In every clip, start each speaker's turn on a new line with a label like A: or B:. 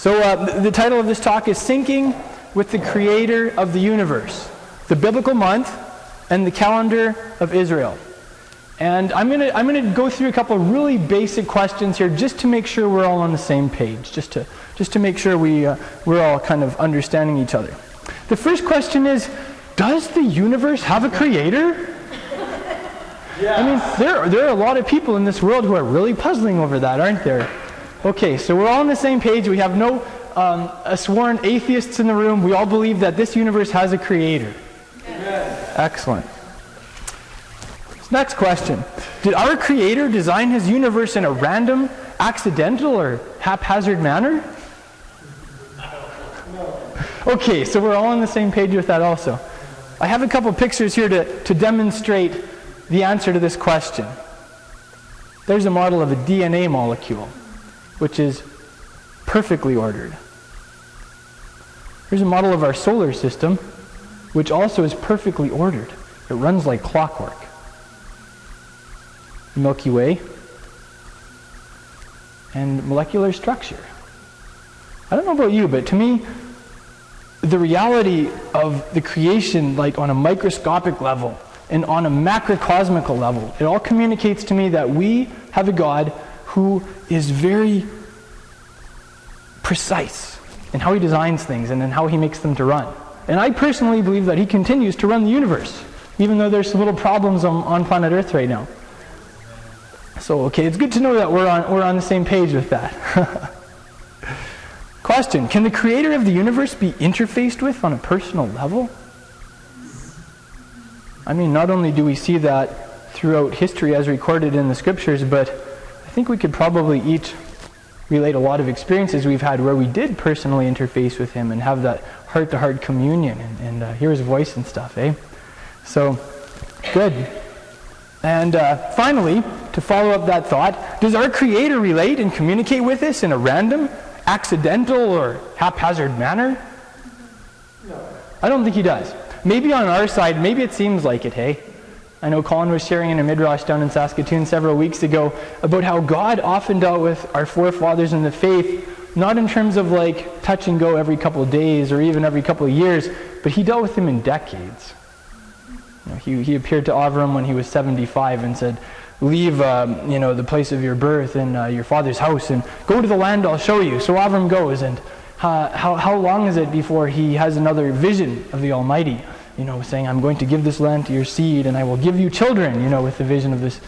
A: So, uh, the title of this talk is Syncing with the Creator of the Universe, the Biblical Month, and the Calendar of Israel. And I'm going to I'm to go through a couple of really basic questions here just to make sure we're all on the same page, just to, just to make sure we, uh, we're all kind of understanding each other. The first question is Does the universe have a creator? Yeah. I mean, there, there are a lot of people in this world who are really puzzling over that, aren't there? Okay, so we're all on the same page. We have no um, sworn atheists in the room. We all believe that this universe has a creator. Yes. Excellent. Next question. Did our Creator design his universe in a random, accidental, or haphazard manner? Okay, so we're all on the same page with that also. I have a couple pictures here to, to demonstrate the answer to this question. There's a model of a DNA molecule, which is perfectly ordered. Here's a model of our solar system, which also is perfectly ordered. It runs like clockwork. The Milky Way, and molecular structure. I don't know about you, but to me, the reality of the creation, like on a microscopic level and on a macrocosmical level, it all communicates to me that we have a God who is very precise in how he designs things and in how he makes them to run. And I personally believe that he continues to run the universe, even though there's some little problems on, on planet Earth right now. So, okay, it's good to know that we're on, we're on the same page with that. Question Can the creator of the universe be interfaced with on a personal level? I mean, not only do we see that throughout history as recorded in the scriptures, but I think we could probably each relate a lot of experiences we've had where we did personally interface with him and have that heart to heart communion and, and uh, hear his voice and stuff, eh? So, good. And uh, finally, to follow up that thought, does our Creator relate and communicate with us in a random, accidental, or haphazard manner? No. I don't think He does. Maybe on our side, maybe it seems like it, hey? I know Colin was sharing in a midrash down in Saskatoon several weeks ago about how God often dealt with our forefathers in the faith, not in terms of like touch and go every couple of days or even every couple of years, but He dealt with them in decades. You know, he, he appeared to Avram when he was 75 and said, leave um, you know, the place of your birth and uh, your father's house and go to the land I'll show you. So Avram goes and uh, how, how long is it before he has another vision of the Almighty? You know, saying, I'm going to give this land to your seed and I will give you children, you know, with the vision of this,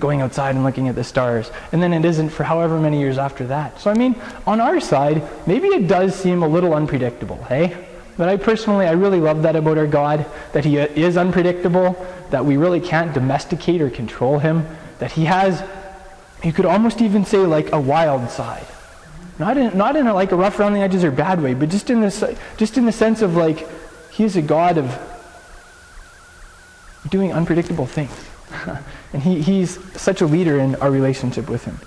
A: going outside and looking at the stars. And then it isn't for however many years after that. So, I mean, on our side, maybe it does seem a little unpredictable, hey? But I personally, I really love that about our God, that He uh, is unpredictable, that we really can't domesticate or control Him, that He has, you could almost even say like a wild side. Not in, not in a, like a rough around the edges or bad way, but just in, this, just in the sense of like, He is a God of doing unpredictable things. and he, He's such a leader in our relationship with Him.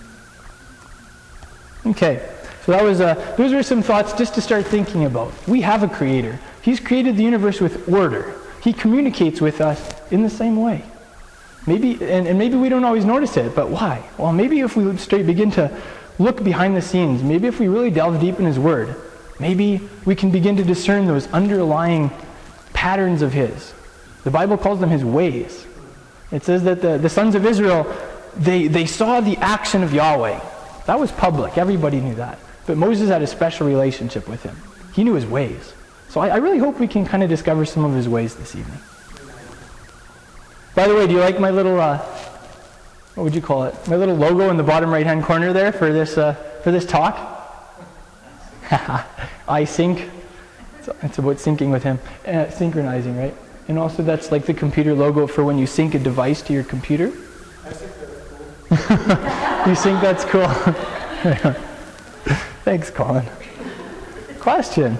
A: Okay. So that was uh, those were some thoughts just to start thinking about. We have a creator. He's created the universe with order. He communicates with us in the same way. Maybe and, and maybe we don't always notice it, but why? Well, maybe if we straight begin to look behind the scenes, maybe if we really delve deep in his word, maybe we can begin to discern those underlying patterns of his. The Bible calls them his ways. It says that the, the sons of Israel, they, they saw the action of Yahweh. That was public. Everybody knew that. But Moses had a special relationship with him. He knew his ways. So I, I really hope we can kind of discover some of his ways this evening. By the way, do you like my little, uh, what would you call it? My little logo in the bottom right-hand corner there for this, uh, for this talk? I sync. It's about syncing with him. Uh, synchronizing, right? And also that's like the computer logo for when you sync a device to your computer. I think that's cool. you think that's cool? Thanks, Colin. Question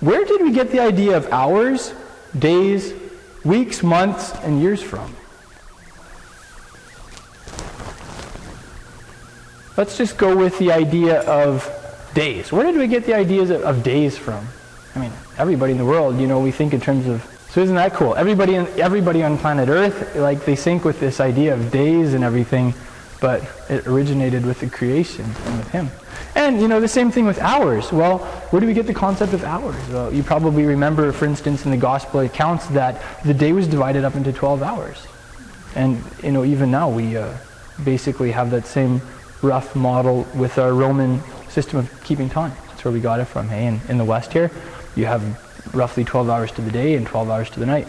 A: Where did we get the idea of hours, days, weeks, months, and years from? Let's just go with the idea of days. Where did we get the ideas of, of days from? I mean, everybody in the world, you know, we think in terms of so isn't that cool? Everybody, everybody on planet Earth, like they sync with this idea of days and everything, but it originated with the creation and with Him. And, you know, the same thing with hours. Well, where do we get the concept of hours? Well, you probably remember, for instance, in the gospel accounts that the day was divided up into 12 hours. And, you know, even now we uh, basically have that same rough model with our Roman system of keeping time. That's where we got it from. Hey, in, in the West here, you have roughly 12 hours to the day and 12 hours to the night.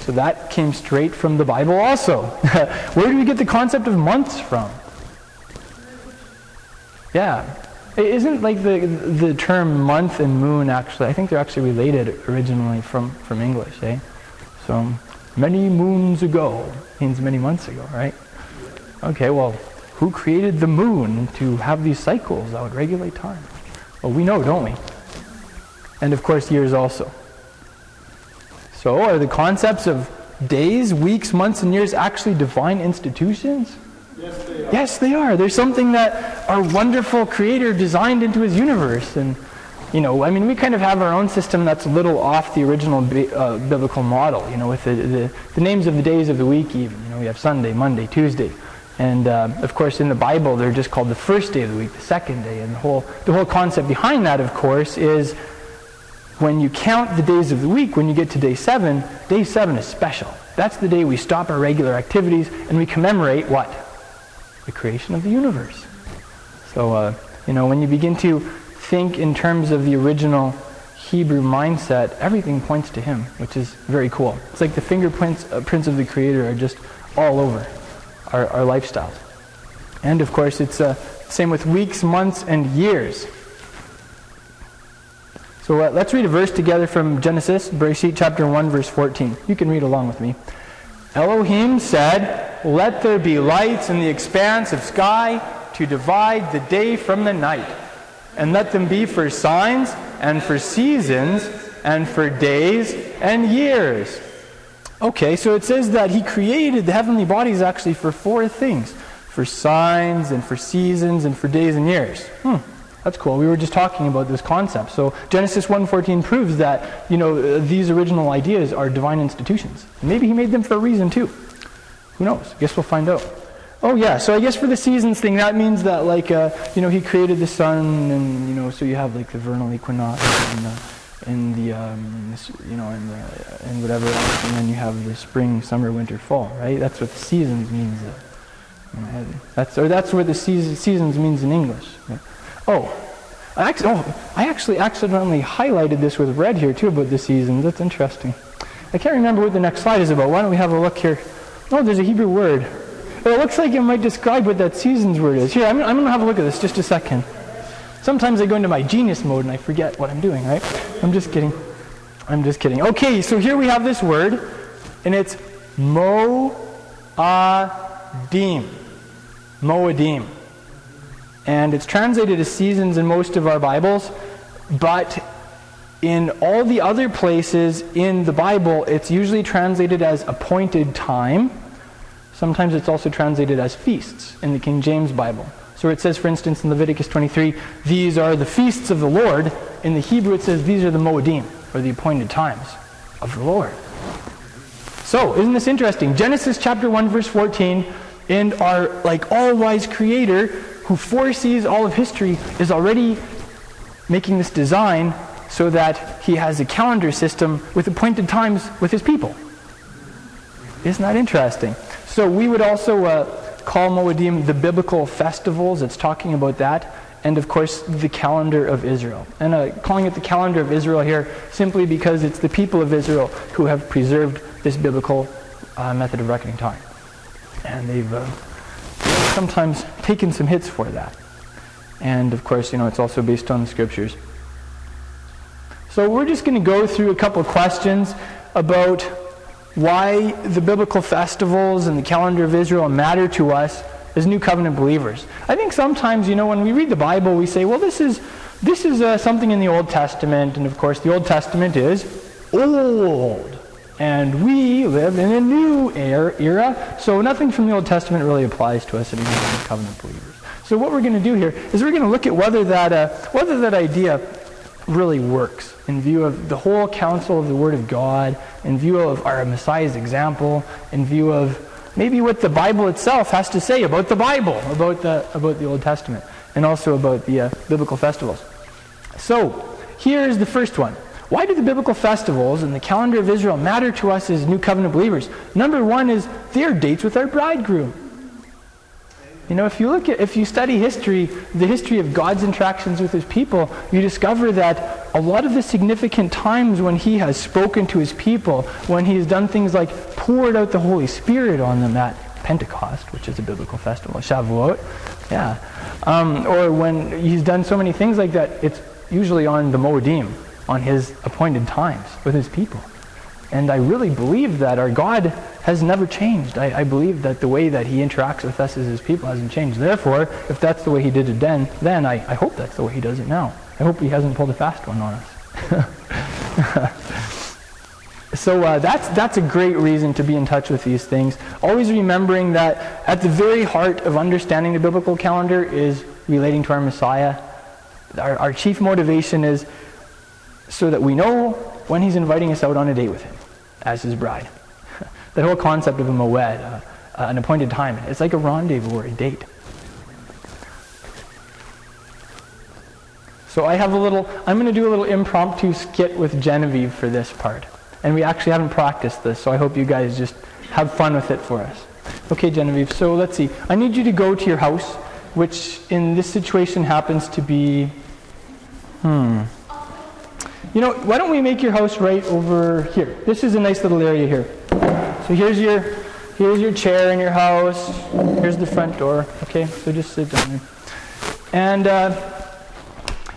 A: So that came straight from the Bible also. Where do we get the concept of months from? Yeah. Isn't like the the term month and moon actually? I think they're actually related originally from from English, eh? So many moons ago means many months ago, right? Okay, well, who created the moon to have these cycles that would regulate time? Well, we know, don't we? And of course, years also. So, are the concepts of days, weeks, months, and years actually divine institutions?
B: Yes, they are.
A: Yes, they are. There's something that our wonderful Creator designed into His universe. And, you know, I mean, we kind of have our own system that's a little off the original uh, biblical model, you know, with the, the, the, names of the days of the week, even. You know, we have Sunday, Monday, Tuesday. And, uh, of course, in the Bible, they're just called the first day of the week, the second day. And the whole, the whole concept behind that, of course, is when you count the days of the week, when you get to day seven, day seven is special. That's the day we stop our regular activities and we commemorate what? The creation of the universe. So, uh, you know, when you begin to think in terms of the original Hebrew mindset, everything points to Him, which is very cool. It's like the fingerprints uh, prints of the Creator are just all over our, our lifestyles. And of course, it's uh, same with weeks, months, and years. So uh, let's read a verse together from Genesis, Bereshit chapter 1, verse 14. You can read along with me. Elohim said, Let there be lights in the expanse of sky to divide the day from the night, and let them be for signs and for seasons and for days and years. Okay, so it says that he created the heavenly bodies actually for four things for signs and for seasons and for days and years. Hmm. That's cool. We were just talking about this concept. So Genesis 1:14 proves that, you know, these original ideas are divine institutions. Maybe he made them for a reason too. Who knows? Guess we'll find out. Oh yeah, so I guess for the seasons thing, that means that like, uh, you know, he created the sun, and you know, so you have like the vernal equinox and the, and the um, you know, and the, and whatever else, and then you have the spring, summer, winter, fall, right? That's what the seasons means. Uh, that's or that's what the seasons means in English. Oh, I actually, oh, I actually accidentally highlighted this with red here too about the seasons. That's interesting. I can't remember what the next slide is about. Why don't we have a look here? Oh, there's a Hebrew word. It looks like it might describe what that seasons word is. Here, I'm, I'm going to have a look at this just a second. Sometimes I go into my genius mode and I forget what I'm doing, right? I'm just kidding. I'm just kidding. Okay, so here we have this word, and it's mo'adim. Mo'adim and it's translated as seasons in most of our Bibles, but in all the other places in the Bible, it's usually translated as appointed time. Sometimes it's also translated as feasts in the King James Bible. So it says, for instance, in Leviticus 23, these are the feasts of the Lord. In the Hebrew, it says these are the Moedim, or the appointed times of the Lord. So, isn't this interesting? Genesis chapter 1, verse 14, and our like all-wise creator who foresees all of history, is already making this design so that he has a calendar system with appointed times with his people. Isn't that interesting? So we would also uh, call Moedim the biblical festivals. It's talking about that. And of course, the calendar of Israel. And uh, calling it the calendar of Israel here simply because it's the people of Israel who have preserved this biblical uh, method of reckoning time. And they've uh, sometimes taken some hits for that. And of course, you know, it's also based on the scriptures. So we're just going to go through a couple of questions about why the biblical festivals and the calendar of Israel matter to us as New Covenant believers. I think sometimes, you know, when we read the Bible, we say, well, this is, this is uh, something in the Old Testament. And of course, the Old Testament is old. And we live in a new era, so nothing from the Old Testament really applies to us anymore as covenant believers. So what we're going to do here is we're going to look at whether that, uh, whether that idea really works in view of the whole counsel of the Word of God, in view of our Messiah's example, in view of maybe what the Bible itself has to say about the Bible, about the, about the Old Testament. and also about the uh, biblical festivals. So, here is the first one. Why do the biblical festivals and the calendar of Israel matter to us as New Covenant believers? Number one is they are dates with our bridegroom. You know, if you look at, if you study history, the history of God's interactions with his people, you discover that a lot of the significant times when he has spoken to his people, when he has done things like poured out the Holy Spirit on them at Pentecost, which is a biblical festival, Shavuot, yeah, um, or when he's done so many things like that, it's usually on the Moedim, on his appointed times with his people. And I really believe that our God has never changed. I, I, believe that the way that he interacts with us as his people hasn't changed. Therefore, if that's the way he did it then, then I, I hope that's the way he does it now. I hope he hasn't pulled a fast one on us. so uh, that's, that's a great reason to be in touch with these things. Always remembering that at the very heart of understanding the biblical calendar is relating to our Messiah. Our, our chief motivation is so that we know when he's inviting us out on a date with him as his bride. that whole concept of a moed, uh, uh, an appointed time, it's like a rendezvous or a date. So I have a little, I'm going to do a little impromptu skit with Genevieve for this part. And we actually haven't practiced this, so I hope you guys just have fun with it for us. Okay, Genevieve, so let's see. I need you to go to your house, which in this situation happens to be, hmm, you know, why don't we make your house right over here? This is a nice little area here. So here's your here's your chair in your house. Here's the front door. Okay, so just sit down there. And uh,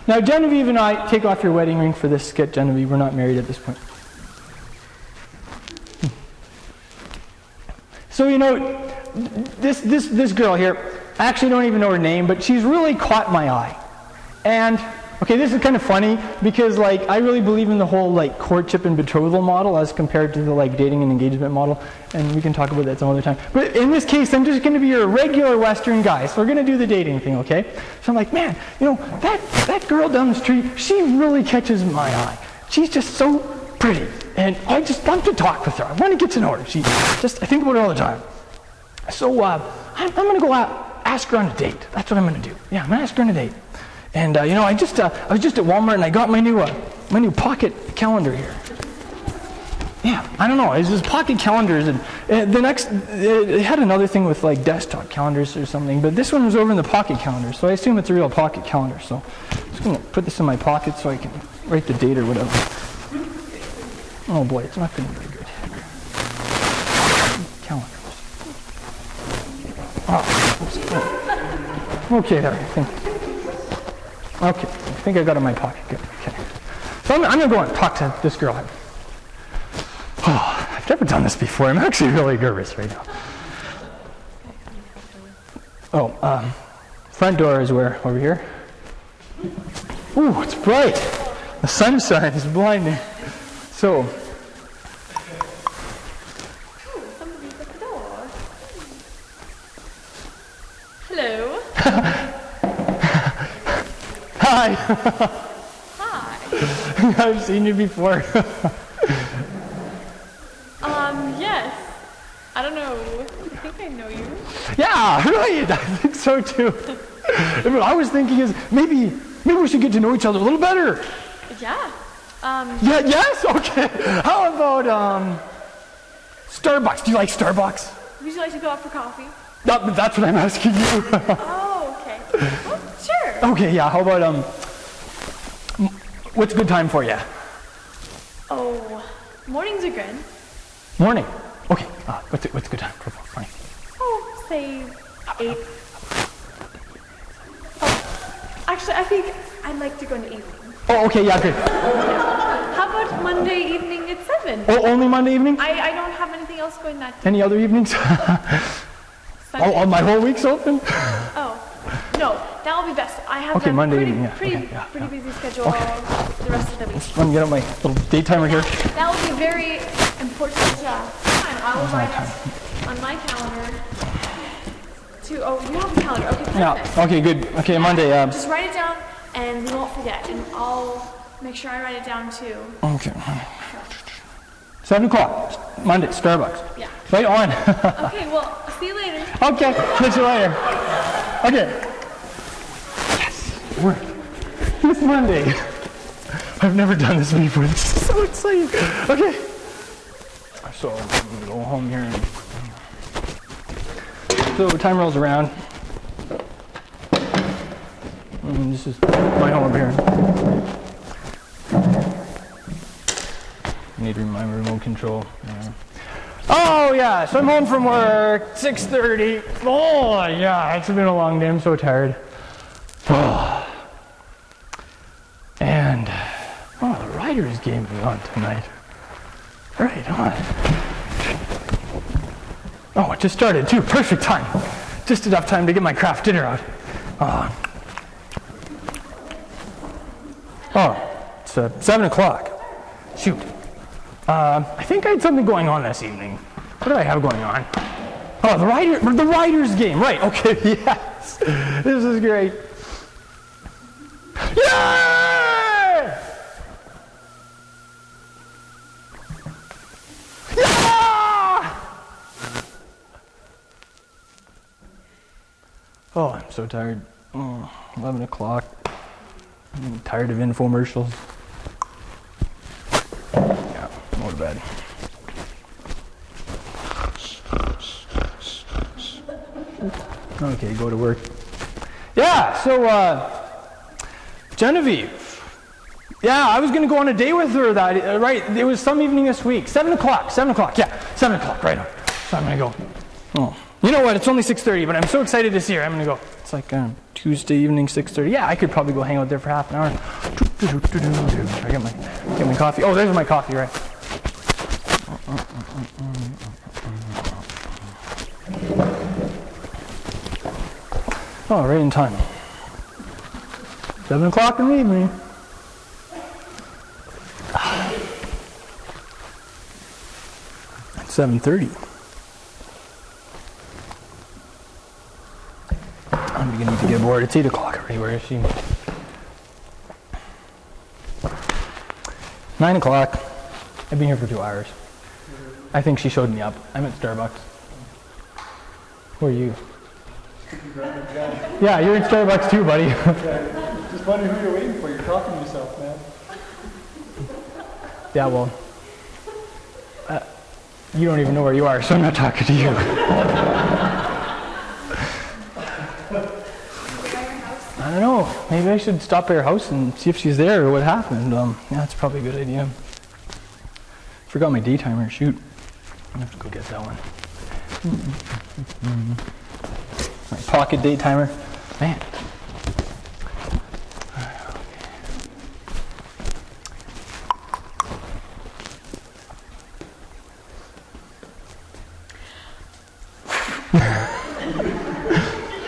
A: now Genevieve and I take off your wedding ring for this skit. Genevieve, we're not married at this point. So you know, this this this girl here. I actually don't even know her name, but she's really caught my eye. And Okay, this is kind of funny because like I really believe in the whole like courtship and betrothal model as compared to the like dating and engagement model, and we can talk about that some other time. But in this case, I'm just going to be your regular Western guy, so we're going to do the dating thing, okay? So I'm like, man, you know that that girl down the street, she really catches my eye. She's just so pretty, and I just want to talk with her. I want to get to know her. She just I think about her all the time. So uh, I'm, I'm going to go out, ask her on a date. That's what I'm going to do. Yeah, I'm going to ask her on a date. And uh, you know, I just uh, I was just at Walmart and I got my new uh, my new pocket calendar here. Yeah, I don't know. It's just pocket calendars, and uh, the next it had another thing with like desktop calendars or something, but this one was over in the pocket calendar, so I assume it's a real pocket calendar. So I'm just gonna put this in my pocket so I can write the date or whatever. Oh boy, it's not gonna be good. Calendars. Oh, okay, there. I think. Okay, I think I got it in my pocket. Good. Okay. So I'm, I'm going to go and talk to this girl. Oh, I've never done this before. I'm actually really nervous right now. Oh, um, front door is where? Over here? Ooh, it's bright. The sunshine is blinding. So,
B: Hello.
A: Hi.
B: Hi.
A: I've seen you before.
B: um, yes. I don't know. I think I know you.
A: Yeah, right. I think so too. what I was thinking is maybe maybe we should get to know each other a little better.
B: Yeah. Um,
A: yeah. Yes. Okay. How about um, Starbucks? Do you like Starbucks?
B: Would you like to go out for coffee?
A: No, that's what I'm asking you.
B: oh, okay. Well.
A: Okay. Yeah. How about um, what's a good time for you?
B: Oh, mornings are good.
A: Morning. Okay. Uh, what's a, what's a good time for morning?
B: Oh, say eight. Oh, actually, I think I'd like to go in the evening.
A: Oh, okay. Yeah. Good.
B: How about Monday evening at seven?
A: Oh, only Monday evening?
B: I, I don't have anything else going that day.
A: Any other evenings? Oh, oh, my whole week's open?
B: Oh, no, that'll be best. I have
A: Okay,
B: a
A: Monday
B: pretty,
A: evening, yeah,
B: pretty,
A: okay, yeah,
B: pretty
A: yeah.
B: busy schedule the rest of the week.
A: Let me get out my little date timer here.
B: That will be very important uh, time. I will write it on my calendar. To oh, you have a calendar. Okay, perfect.
A: Yeah. Okay. Good. Okay. Monday. Um,
B: Just write it down, and we won't forget. And I'll make sure I write it down too.
A: okay. Seven o'clock. Monday. Starbucks.
B: Yeah.
A: Right on.
B: Okay. Well, see you later.
A: okay. Catch you later. Okay. work this Monday. I've never done this before. This is so exciting. Okay. So I'm gonna go home here. And... So time rolls around. And this is my home here. I need to my remote control. Yeah. Oh yeah, so I'm home from work, 6:30. Oh yeah, it's been a long day. I'm so tired. and oh, the Riders game is on tonight. Right on. Oh, it just started too. Perfect time. Just enough time to get my craft dinner out. Oh, oh it's uh, seven o'clock. Shoot. Uh, I think I had something going on this evening. What do I have going on? Oh, the Rider, the Riders game. Right. Okay. Yes. This is great. Yeah! Oh, I'm so tired. Oh, 11 o'clock. I'm tired of infomercials. To bed. Okay, go to work. Yeah, so uh, Genevieve. Yeah, I was going to go on a date with her that, uh, right, it was some evening this week. 7 o'clock, 7 o'clock, yeah, 7 o'clock, right on. So I'm going to go. Oh, you know what, it's only 6.30, but I'm so excited to see her. I'm going to go. It's like um, Tuesday evening, 6.30. Yeah, I could probably go hang out there for half an hour. I get my, get my coffee. Oh, there's my coffee, right. Oh, right in time. Seven o'clock in the evening. Seven thirty. I'm beginning to get bored. It's eight o'clock already. Where is she? Nine o'clock. I've been here for two hours. I think she showed me up. I'm at Starbucks. Who are you? Yeah, you're in Starbucks too, buddy.
C: Just wondering who you're waiting for. You're talking to yourself, man.
A: yeah, well, uh, you don't even know where you are, so I'm not talking to you. I don't know. Maybe I should stop at her house and see if she's there or what happened. Um, yeah, that's probably a good idea. Forgot my day timer. Shoot. I have to go get that one. My pocket date timer. Man.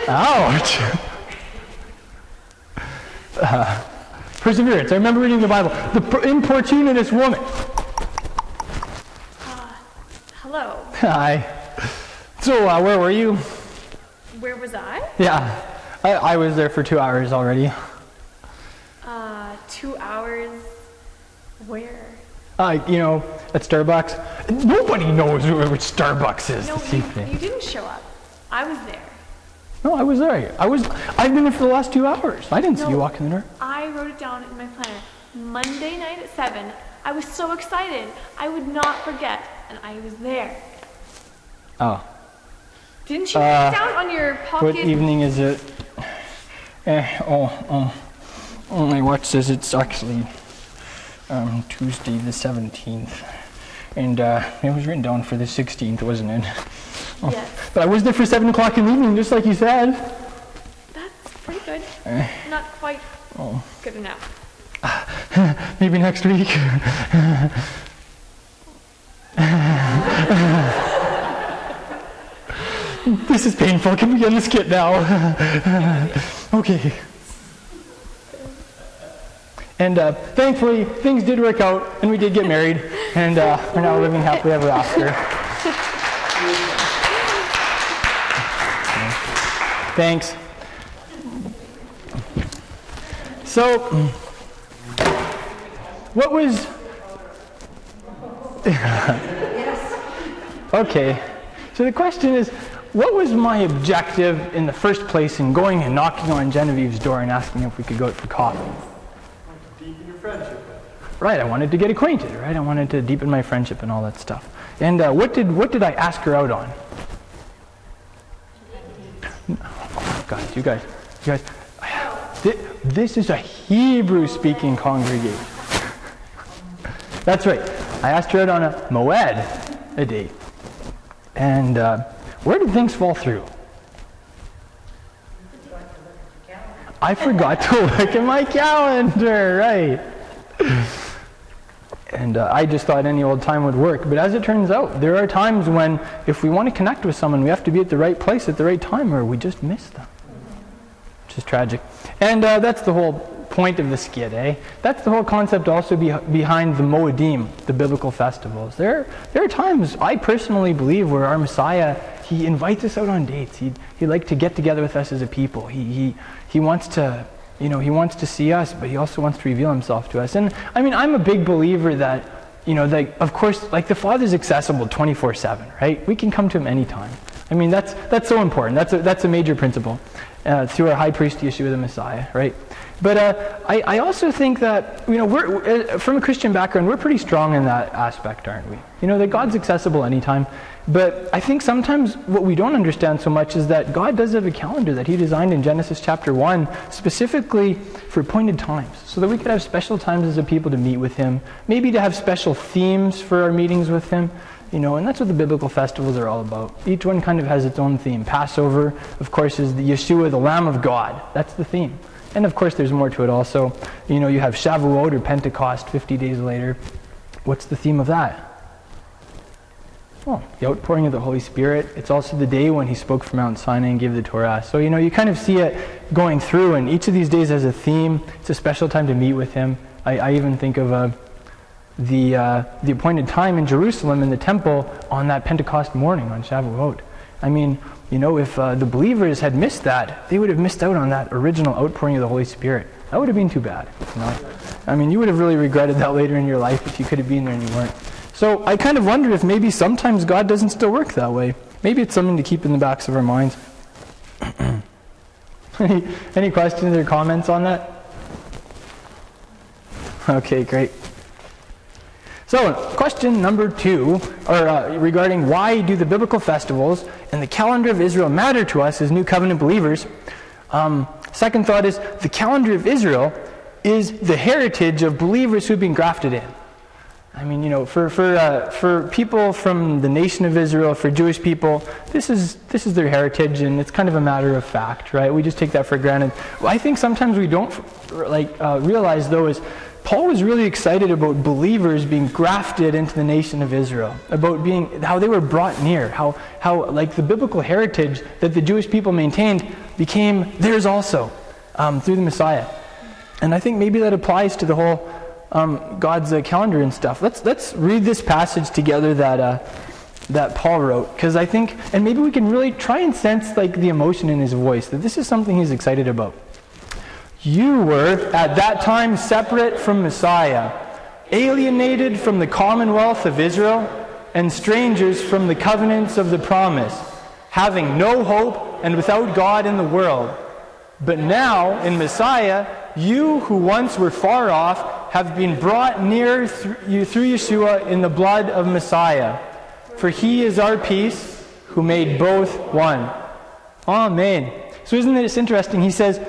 A: Ouch. Uh, perseverance. I remember reading the Bible. The importunatous woman.
B: Hello.
A: Hi. So, uh, where were you?
B: Where was I?
A: Yeah, I, I was there for two hours already.
B: Uh, two hours. Where?
A: Uh, you know, at Starbucks. Nobody knows where Starbucks is
B: No,
A: this
B: you,
A: evening.
B: you didn't show up. I was there.
A: No, I was there. I was. I've been there for the last two hours. I didn't see you
B: No.
A: walk in the door.
B: I wrote it down in my planner. Monday night at 7. I was so excited. I would not forget. And I was there.
A: Oh,
B: Didn't you
A: Uh,
B: it down on your pocket?
A: what evening is it? Eh, oh, um, oh, my watch says it's actually um, Tuesday the 17th. And uh, it was written down for the 16th, wasn't it? Oh,
B: Yes.
A: But I was there for 7 o'clock in the evening, just like you said.
B: That's pretty good.
A: Eh.
B: Not quite
A: Oh.
B: good enough.
A: Maybe next week. this is painful. Can we end the skit now? okay. And uh, thankfully, things did work out, and we did get married, and uh, we're now living happily ever after. Thanks. So, what was. okay. So the question is what was my objective in the first place in going and knocking on Genevieve's door and asking if we could go out for coffee?
C: Deepen your friendship.
A: Right, I wanted to get acquainted, right? I wanted to deepen my friendship and all that stuff. And uh, what did what did I ask her out on? Oh, guys, you guys, you guys, this is a Hebrew-speaking congregation. That's right. I asked her out on a moed, a date. And uh, where did things fall through? I forgot to look at my calendar, right? And uh, I just thought any old time would work. But as it turns out, there are times when if we want to connect with someone, we have to be at the right place at the right time or we just miss them. Which is tragic. And uh, that's the whole point of the skit, eh? That's the whole concept also be- behind the Moedim, the biblical festivals. There, there are times, I personally believe, where our Messiah, he invites us out on dates. He'd, he'd like to get together with us as a people. He, he, he wants to, you know, he wants to see us, but he also wants to reveal himself to us. And I mean, I'm a big believer that, you know, that of course, like the Father's accessible 24-7, right? We can come to him anytime. I mean, that's, that's so important. That's a, that's a major principle uh, through our high priest issue Yeshua the Messiah, right? But uh, I, I also think that, you know, we're, uh, from a Christian background, we're pretty strong in that aspect, aren't we? You know, that God's accessible anytime. But I think sometimes what we don't understand so much is that God does have a calendar that He designed in Genesis chapter 1 specifically for appointed times, so that we could have special times as a people to meet with Him, maybe to have special themes for our meetings with Him. You know, and that's what the biblical festivals are all about. Each one kind of has its own theme. Passover, of course, is the Yeshua, the Lamb of God. That's the theme. And of course, there's more to it also. You know, you have Shavuot or Pentecost 50 days later. What's the theme of that? Well, the outpouring of the Holy Spirit. It's also the day when he spoke from Mount Sinai and gave the Torah. So, you know, you kind of see it going through, and each of these days has a theme. It's a special time to meet with him. I, I even think of uh, the, uh, the appointed time in Jerusalem in the temple on that Pentecost morning on Shavuot. I mean, you know, if uh, the believers had missed that, they would have missed out on that original outpouring of the Holy Spirit. That would have been too bad. You know? I mean, you would have really regretted that later in your life if you could have been there and you weren't. So I kind of wonder if maybe sometimes God doesn't still work that way. Maybe it's something to keep in the backs of our minds. any, any questions or comments on that? Okay, great. So, question number two, or uh, regarding why do the biblical festivals and the calendar of Israel matter to us as New Covenant believers? Um, second thought is the calendar of Israel is the heritage of believers who've been grafted in. I mean, you know, for, for, uh, for people from the nation of Israel, for Jewish people, this is, this is their heritage, and it's kind of a matter of fact, right? We just take that for granted. What I think sometimes we don't like uh, realize, though, is Paul was really excited about believers being grafted into the nation of Israel, about being how they were brought near, how, how like the biblical heritage that the Jewish people maintained became theirs also um, through the Messiah. And I think maybe that applies to the whole um, God's uh, calendar and stuff. Let's let's read this passage together that uh, that Paul wrote, because I think, and maybe we can really try and sense like the emotion in his voice that this is something he's excited about. You were at that time separate from Messiah, alienated from the commonwealth of Israel, and strangers from the covenants of the promise, having no hope and without God in the world. But now, in Messiah, you who once were far off have been brought near through Yeshua in the blood of Messiah. For he is our peace, who made both one. Amen. So isn't this interesting? He says,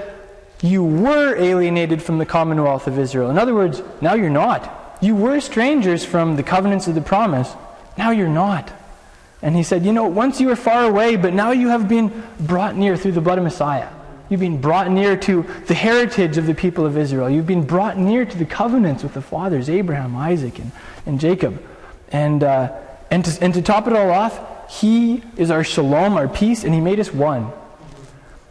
A: You were alienated from the commonwealth of Israel. In other words, now you're not. You were strangers from the covenants of the promise. Now you're not. And he said, You know, once you were far away, but now you have been brought near through the blood of Messiah. You've been brought near to the heritage of the people of Israel. You've been brought near to the covenants with the fathers, Abraham, Isaac, and, and Jacob. And, uh, and, to, and to top it all off, He is our shalom, our peace, and He made us one.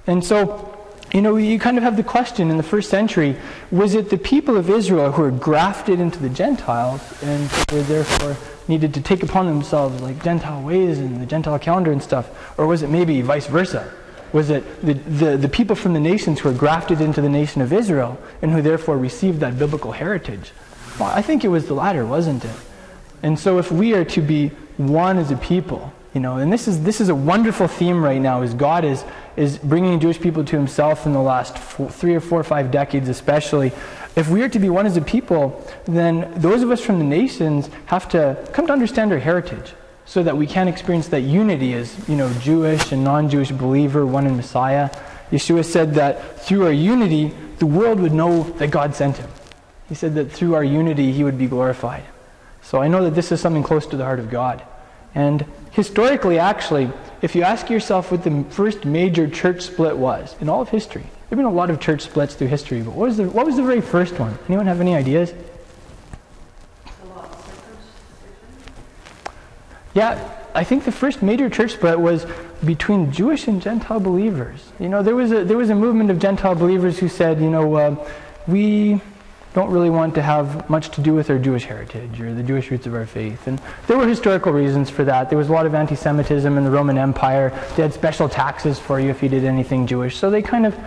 A: And so, you know, you kind of have the question in the first century was it the people of Israel who were grafted into the Gentiles and were therefore needed to take upon themselves like Gentile ways and the Gentile calendar and stuff? Or was it maybe vice versa? was that the, the, the, people from the nations who were grafted into the nation of Israel and who therefore received that biblical heritage. Well, I think it was the latter, wasn't it? And so if we are to be one as a people, You know, and this is this is a wonderful theme right now. Is God is is bringing Jewish people to Himself in the last four, three or four or five decades, especially. If we are to be one as a people, then those of us from the nations have to come to understand our heritage, so that we can experience that unity as you know Jewish and non-Jewish believer, one in Messiah. Yeshua said that through our unity, the world would know that God sent Him. He said that through our unity, He would be glorified. So I know that this is something close to the heart of God. And historically, actually, if you ask yourself what the first major church split was in all of history, there have been a lot of church splits through history, but what was the, what was the very first one? Anyone have any ideas? Yeah, I think the first major church split was between Jewish and Gentile believers. You know, there was a, there was a movement of Gentile believers who said, you know, uh, we don't really want to have much to do with our Jewish heritage or the Jewish roots of our faith. And there were historical reasons for that. There was a lot of anti Semitism in the Roman Empire. They had special taxes for you if you did anything Jewish. So they kind of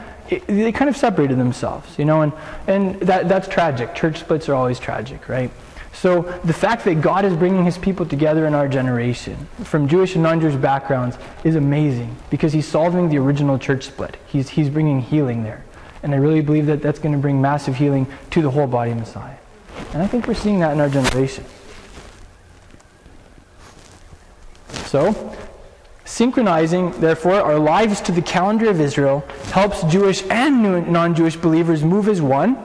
A: they kind of separated themselves, you know, and, and that, that's tragic. Church splits are always tragic, right? So the fact that God is bringing his people together in our generation from Jewish and non-Jewish backgrounds is amazing because he's solving the original church split. He's, he's bringing healing there. And I really believe that that's going to bring massive healing to the whole body of Messiah. And I think we're seeing that in our generation. So, synchronizing, therefore, our lives to the calendar of Israel helps Jewish and non Jewish believers move as one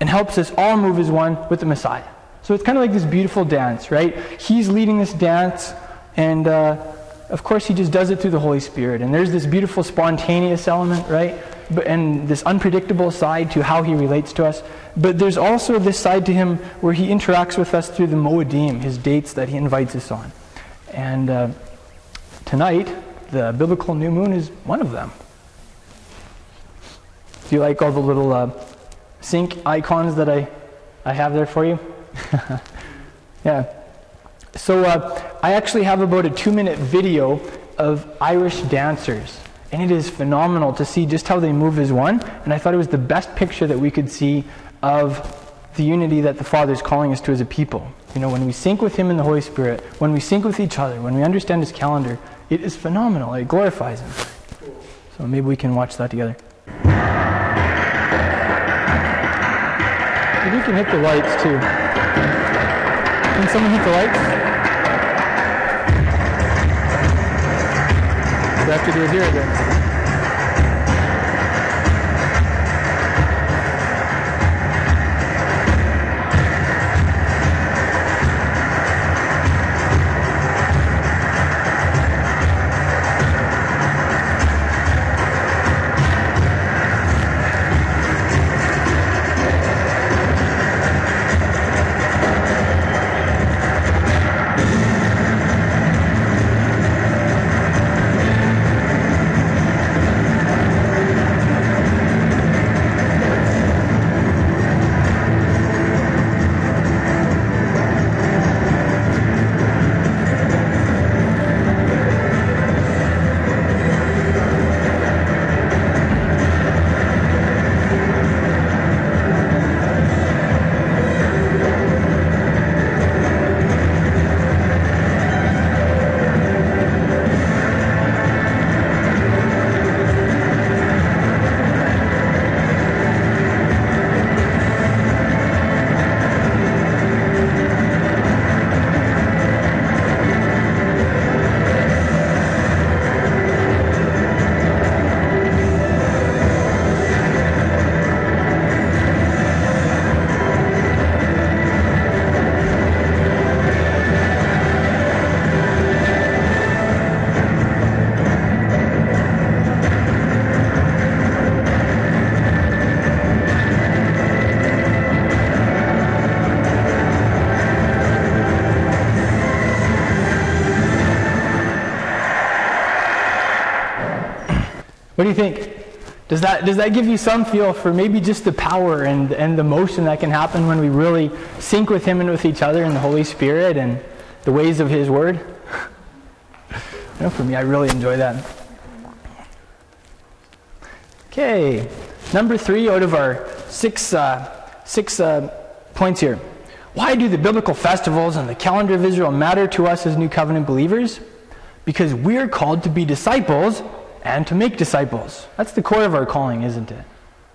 A: and helps us all move as one with the Messiah. So it's kind of like this beautiful dance, right? He's leading this dance, and uh, of course, he just does it through the Holy Spirit. And there's this beautiful spontaneous element, right? And this unpredictable side to how he relates to us. But there's also this side to him where he interacts with us through the Moedim, his dates that he invites us on. And uh, tonight, the biblical new moon is one of them. Do you like all the little uh, sync icons that I, I have there for you? yeah. So uh, I actually have about a two minute video of Irish dancers and it is phenomenal to see just how they move as one. And I thought it was the best picture that we could see of the unity that the Father is calling us to as a people. You know, when we sync with Him in the Holy Spirit, when we sync with each other, when we understand His calendar, it is phenomenal. It glorifies Him. So maybe we can watch that together. Maybe you can hit the lights too. Can someone hit the lights? Have to do it here again. Do you think? Does that, does that give you some feel for maybe just the power and, and the motion that can happen when we really sync with Him and with each other in the Holy Spirit and the ways of His Word? you know, for me, I really enjoy that. Okay, number three out of our six, uh, six uh, points here. Why do the biblical festivals and the calendar of Israel matter to us as New Covenant believers? because we're called to be disciples and to make disciples. That's the core of our calling, isn't it?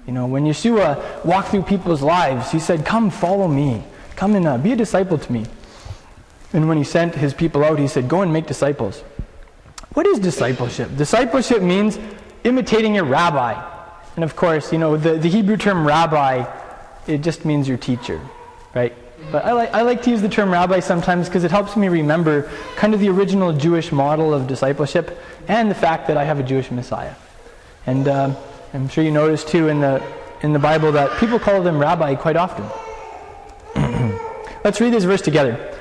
A: You know, when Yeshua walked through people's lives, he said, Come follow me. Come and uh, be a disciple to me. And when he sent his people out, he said, Go and make disciples. What is discipleship? Discipleship means imitating your rabbi. And of course, you know, the, the Hebrew term rabbi, it just means your teacher, right? But I like, I like to use the term rabbi sometimes because it helps me remember kind of the original Jewish model of discipleship and the fact that I have a Jewish Messiah. And um, I'm sure you notice too in the, in the Bible that people call them rabbi quite often. Let's read this verse together.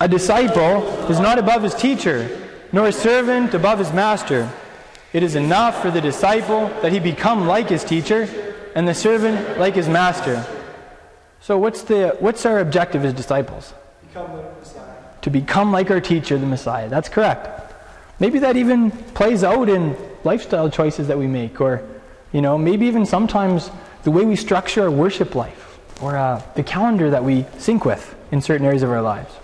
A: A disciple is not above his teacher, nor a servant above his master. It is enough for the disciple that he become like his teacher, and the servant like his master. So, what's, the, what's our objective as disciples?
C: Become the Messiah.
A: To become like our teacher, the Messiah. That's correct. Maybe that even plays out in lifestyle choices that we make, or, you know, maybe even sometimes the way we structure our worship life, or uh, the calendar that we sync with in certain areas of our lives.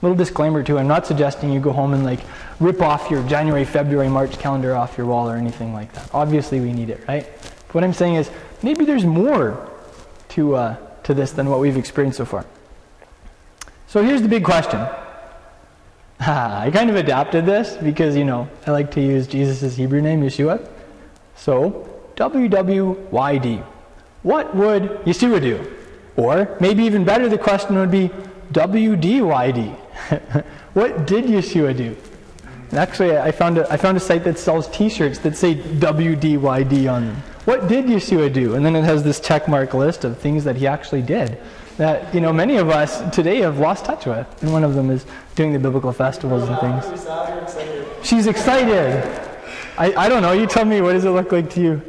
A: Little disclaimer too, I'm not suggesting you go home and like rip off your January, February, March calendar off your wall or anything like that. Obviously we need it, right? But what I'm saying is maybe there's more to uh, to this than what we've experienced so far. So here's the big question. I kind of adapted this because, you know, I like to use Jesus' Hebrew name, Yeshua. So, WWYD. What would Yeshua do? Or maybe even better, the question would be WDYD. what did Yeshua do? And actually, I found, a, I found a site that sells t shirts that say WDYD on them. What did Yeshua do? And then it has this check mark list of things that he actually did that you know many of us today have lost touch with. And one of them is doing the biblical festivals and things. She's excited. I, I don't know. You tell me. What does it look like to you?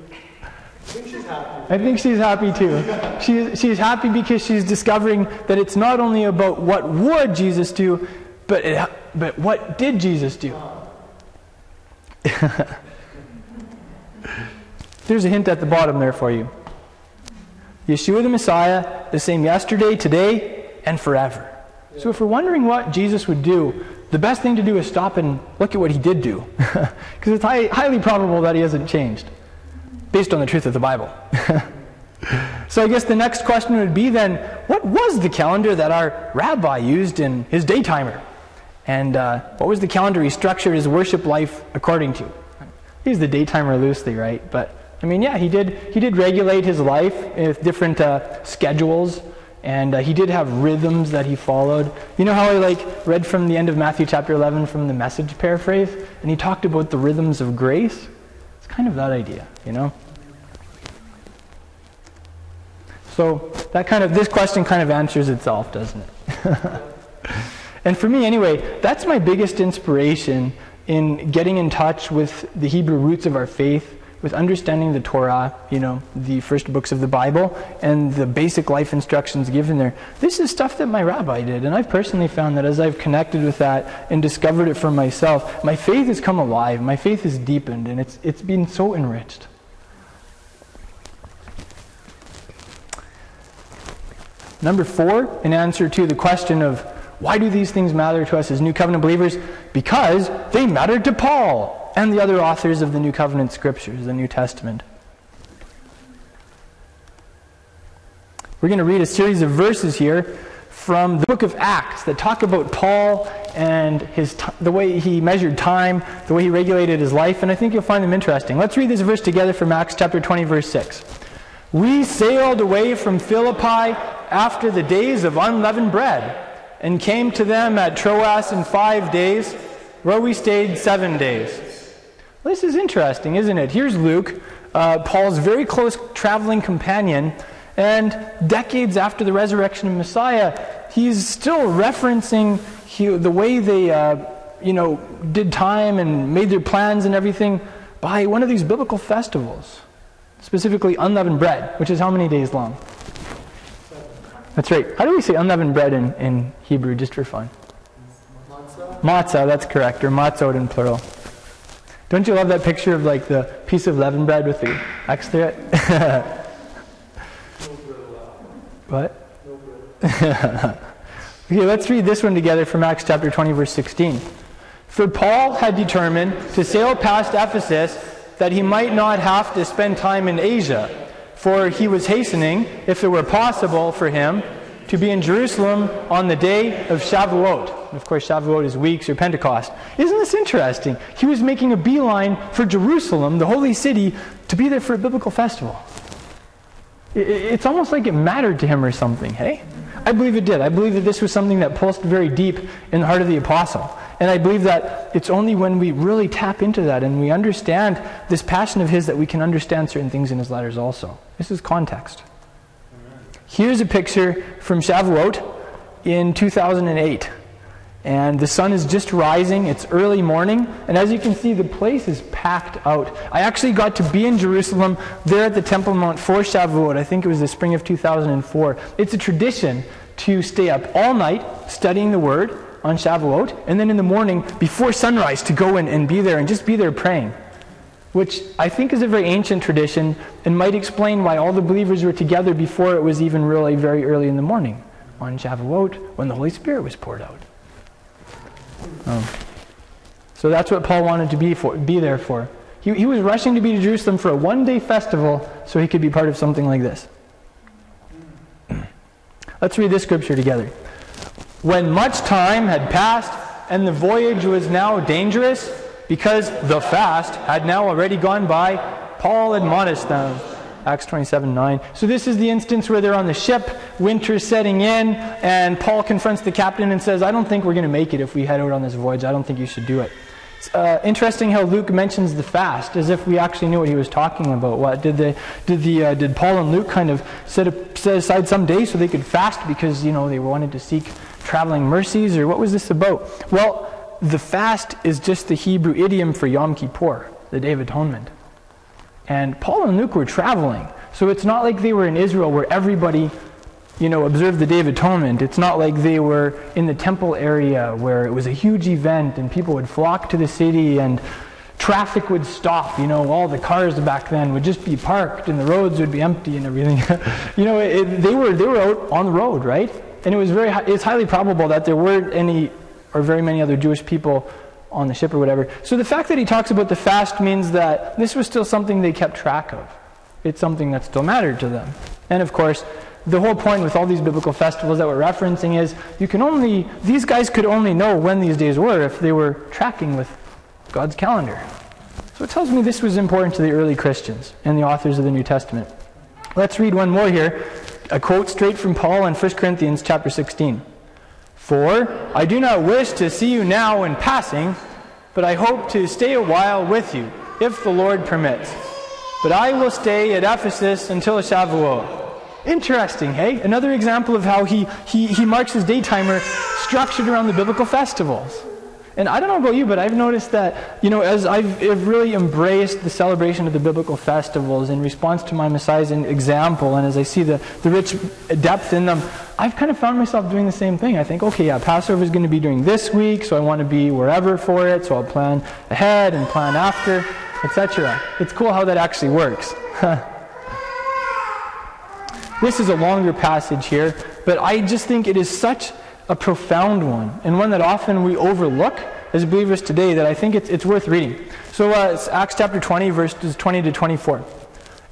A: I think she's happy too. She, she's happy because she's discovering that it's not only about what would Jesus do, but, it, but what did Jesus do? There's a hint at the bottom there for you. Yeshua the Messiah, the same yesterday, today, and forever. So if we're wondering what Jesus would do, the best thing to do is stop and look at what he did do. Because it's high, highly probable that he hasn't changed, based on the truth of the Bible. so I guess the next question would be then, what was the calendar that our rabbi used in his daytimer? And uh, what was the calendar he structured his worship life according to? He's the daytimer loosely, right? But I mean, yeah, he did, he did regulate his life with different uh, schedules, and uh, he did have rhythms that he followed. You know how I like read from the end of Matthew chapter 11 from the message paraphrase? And he talked about the rhythms of grace? It's kind of that idea, you know? So that kind of, this question kind of answers itself, doesn't it? and for me, anyway, that's my biggest inspiration in getting in touch with the Hebrew roots of our faith with understanding the Torah, you know, the first books of the Bible, and the basic life instructions given there. This is stuff that my rabbi did, and I've personally found that as I've connected with that and discovered it for myself, my faith has come alive, my faith has deepened, and it's, it's been so enriched. Number four, in answer to the question of why do these things matter to us as New Covenant believers? Because they mattered to Paul and the other authors of the New Covenant scriptures, the New Testament. We're going to read a series of verses here from the book of Acts that talk about Paul and his t- the way he measured time, the way he regulated his life, and I think you'll find them interesting. Let's read this verse together from Acts chapter 20 verse 6. We sailed away from Philippi after the days of unleavened bread and came to them at Troas in 5 days where we stayed 7 days. This is interesting, isn't it? Here's Luke, uh, Paul's very close traveling companion, and decades after the resurrection of Messiah, he's still referencing he, the way they, uh, you know, did time and made their plans and everything by one of these biblical festivals, specifically unleavened bread, which is how many days long? That's right. How do we say unleavened bread in, in Hebrew, just for fun? Matzah. Matzah, that's correct, or matzot in plural. Don't you love that picture of like the piece of leavened bread with the X through it? what? okay, let's read this one together from Acts chapter 20, verse 16. For Paul had determined to sail past Ephesus that he might not have to spend time in Asia, for he was hastening, if it were possible for him, to be in Jerusalem on the day of Shavuot. And of course, Shavuot is weeks or Pentecost. Isn't this interesting? He was making a beeline for Jerusalem, the holy city, to be there for a biblical festival. It's almost like it mattered to him or something, hey? I believe it did. I believe that this was something that pulsed very deep in the heart of the apostle. And I believe that it's only when we really tap into that and we understand this passion of his that we can understand certain things in his letters also. This is context. Here's a picture from Shavuot in 2008. And the sun is just rising. It's early morning. And as you can see, the place is packed out. I actually got to be in Jerusalem there at the Temple Mount for Shavuot. I think it was the spring of 2004. It's a tradition to stay up all night studying the Word on Shavuot, and then in the morning, before sunrise, to go in and be there and just be there praying. Which I think is a very ancient tradition and might explain why all the believers were together before it was even really very early in the morning on Shavuot when the Holy Spirit was poured out. Um, so that's what Paul wanted to be, for, be there for. He, he was rushing to be to Jerusalem for a one day festival so he could be part of something like this. Let's read this scripture together. When much time had passed and the voyage was now dangerous, because the fast had now already gone by, Paul admonished them Acts 27 9. So, this is the instance where they're on the ship, winter's setting in, and Paul confronts the captain and says, I don't think we're going to make it if we head out on this voyage. I don't think you should do it. It's uh, interesting how Luke mentions the fast, as if we actually knew what he was talking about. What did did the uh, did Paul and Luke kind of set, up, set aside some day so they could fast because you know they wanted to seek traveling mercies, or what was this about? Well, the fast is just the Hebrew idiom for Yom Kippur, the Day of Atonement. And Paul and Luke were traveling. So it's not like they were in Israel where everybody, you know, observed the Day of Atonement. It's not like they were in the temple area where it was a huge event and people would flock to the city and traffic would stop. You know, all the cars back then would just be parked and the roads would be empty and everything. you know, it, they, were, they were out on the road, right? And it was very, it's highly probable that there weren't any or very many other Jewish people on the ship or whatever. So the fact that he talks about the fast means that this was still something they kept track of. It's something that still mattered to them. And of course, the whole point with all these biblical festivals that we're referencing is you can only, these guys could only know when these days were if they were tracking with God's calendar. So it tells me this was important to the early Christians and the authors of the New Testament. Let's read one more here. A quote straight from Paul in 1 Corinthians chapter 16. For I do not wish to see you now in passing, but I hope to stay a while with you, if the Lord permits. But I will stay at Ephesus until Shavuot. Interesting, hey? Another example of how he, he, he marks his day timer structured around the biblical festivals. And I don't know about you, but I've noticed that, you know, as I've, I've really embraced the celebration of the biblical festivals in response to my Messiah's example, and as I see the, the rich depth in them, I've kind of found myself doing the same thing. I think, okay, yeah, Passover is going to be during this week, so I want to be wherever for it, so I'll plan ahead and plan after, etc. It's cool how that actually works. this is a longer passage here, but I just think it is such a profound one, and one that often we overlook as believers today that I think it's, it's worth reading. So uh, it's Acts chapter 20, verses 20 to 24.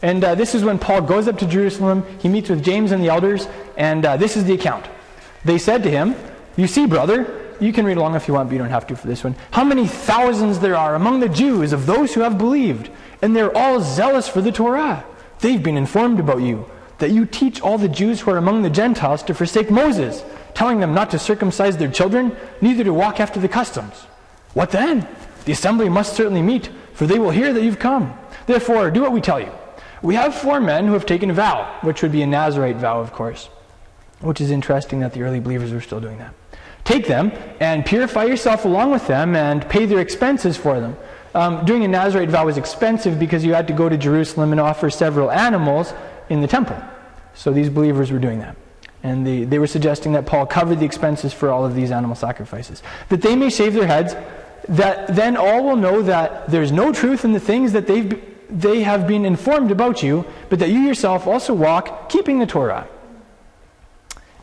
A: And uh, this is when Paul goes up to Jerusalem. He meets with James and the elders, and uh, this is the account. They said to him, You see, brother, you can read along if you want, but you don't have to for this one. How many thousands there are among the Jews of those who have believed, and they're all zealous for the Torah. They've been informed about you, that you teach all the Jews who are among the Gentiles to forsake Moses telling them not to circumcise their children, neither to walk after the customs. What then? The assembly must certainly meet, for they will hear that you've come. Therefore, do what we tell you. We have four men who have taken a vow, which would be a Nazarite vow, of course, which is interesting that the early believers were still doing that. Take them and purify yourself along with them and pay their expenses for them. Um, doing a Nazarite vow was expensive because you had to go to Jerusalem and offer several animals in the temple. So these believers were doing that. And they, they were suggesting that Paul covered the expenses for all of these animal sacrifices. That they may shave their heads, that then all will know that there's no truth in the things that they've, they have been informed about you, but that you yourself also walk keeping the Torah.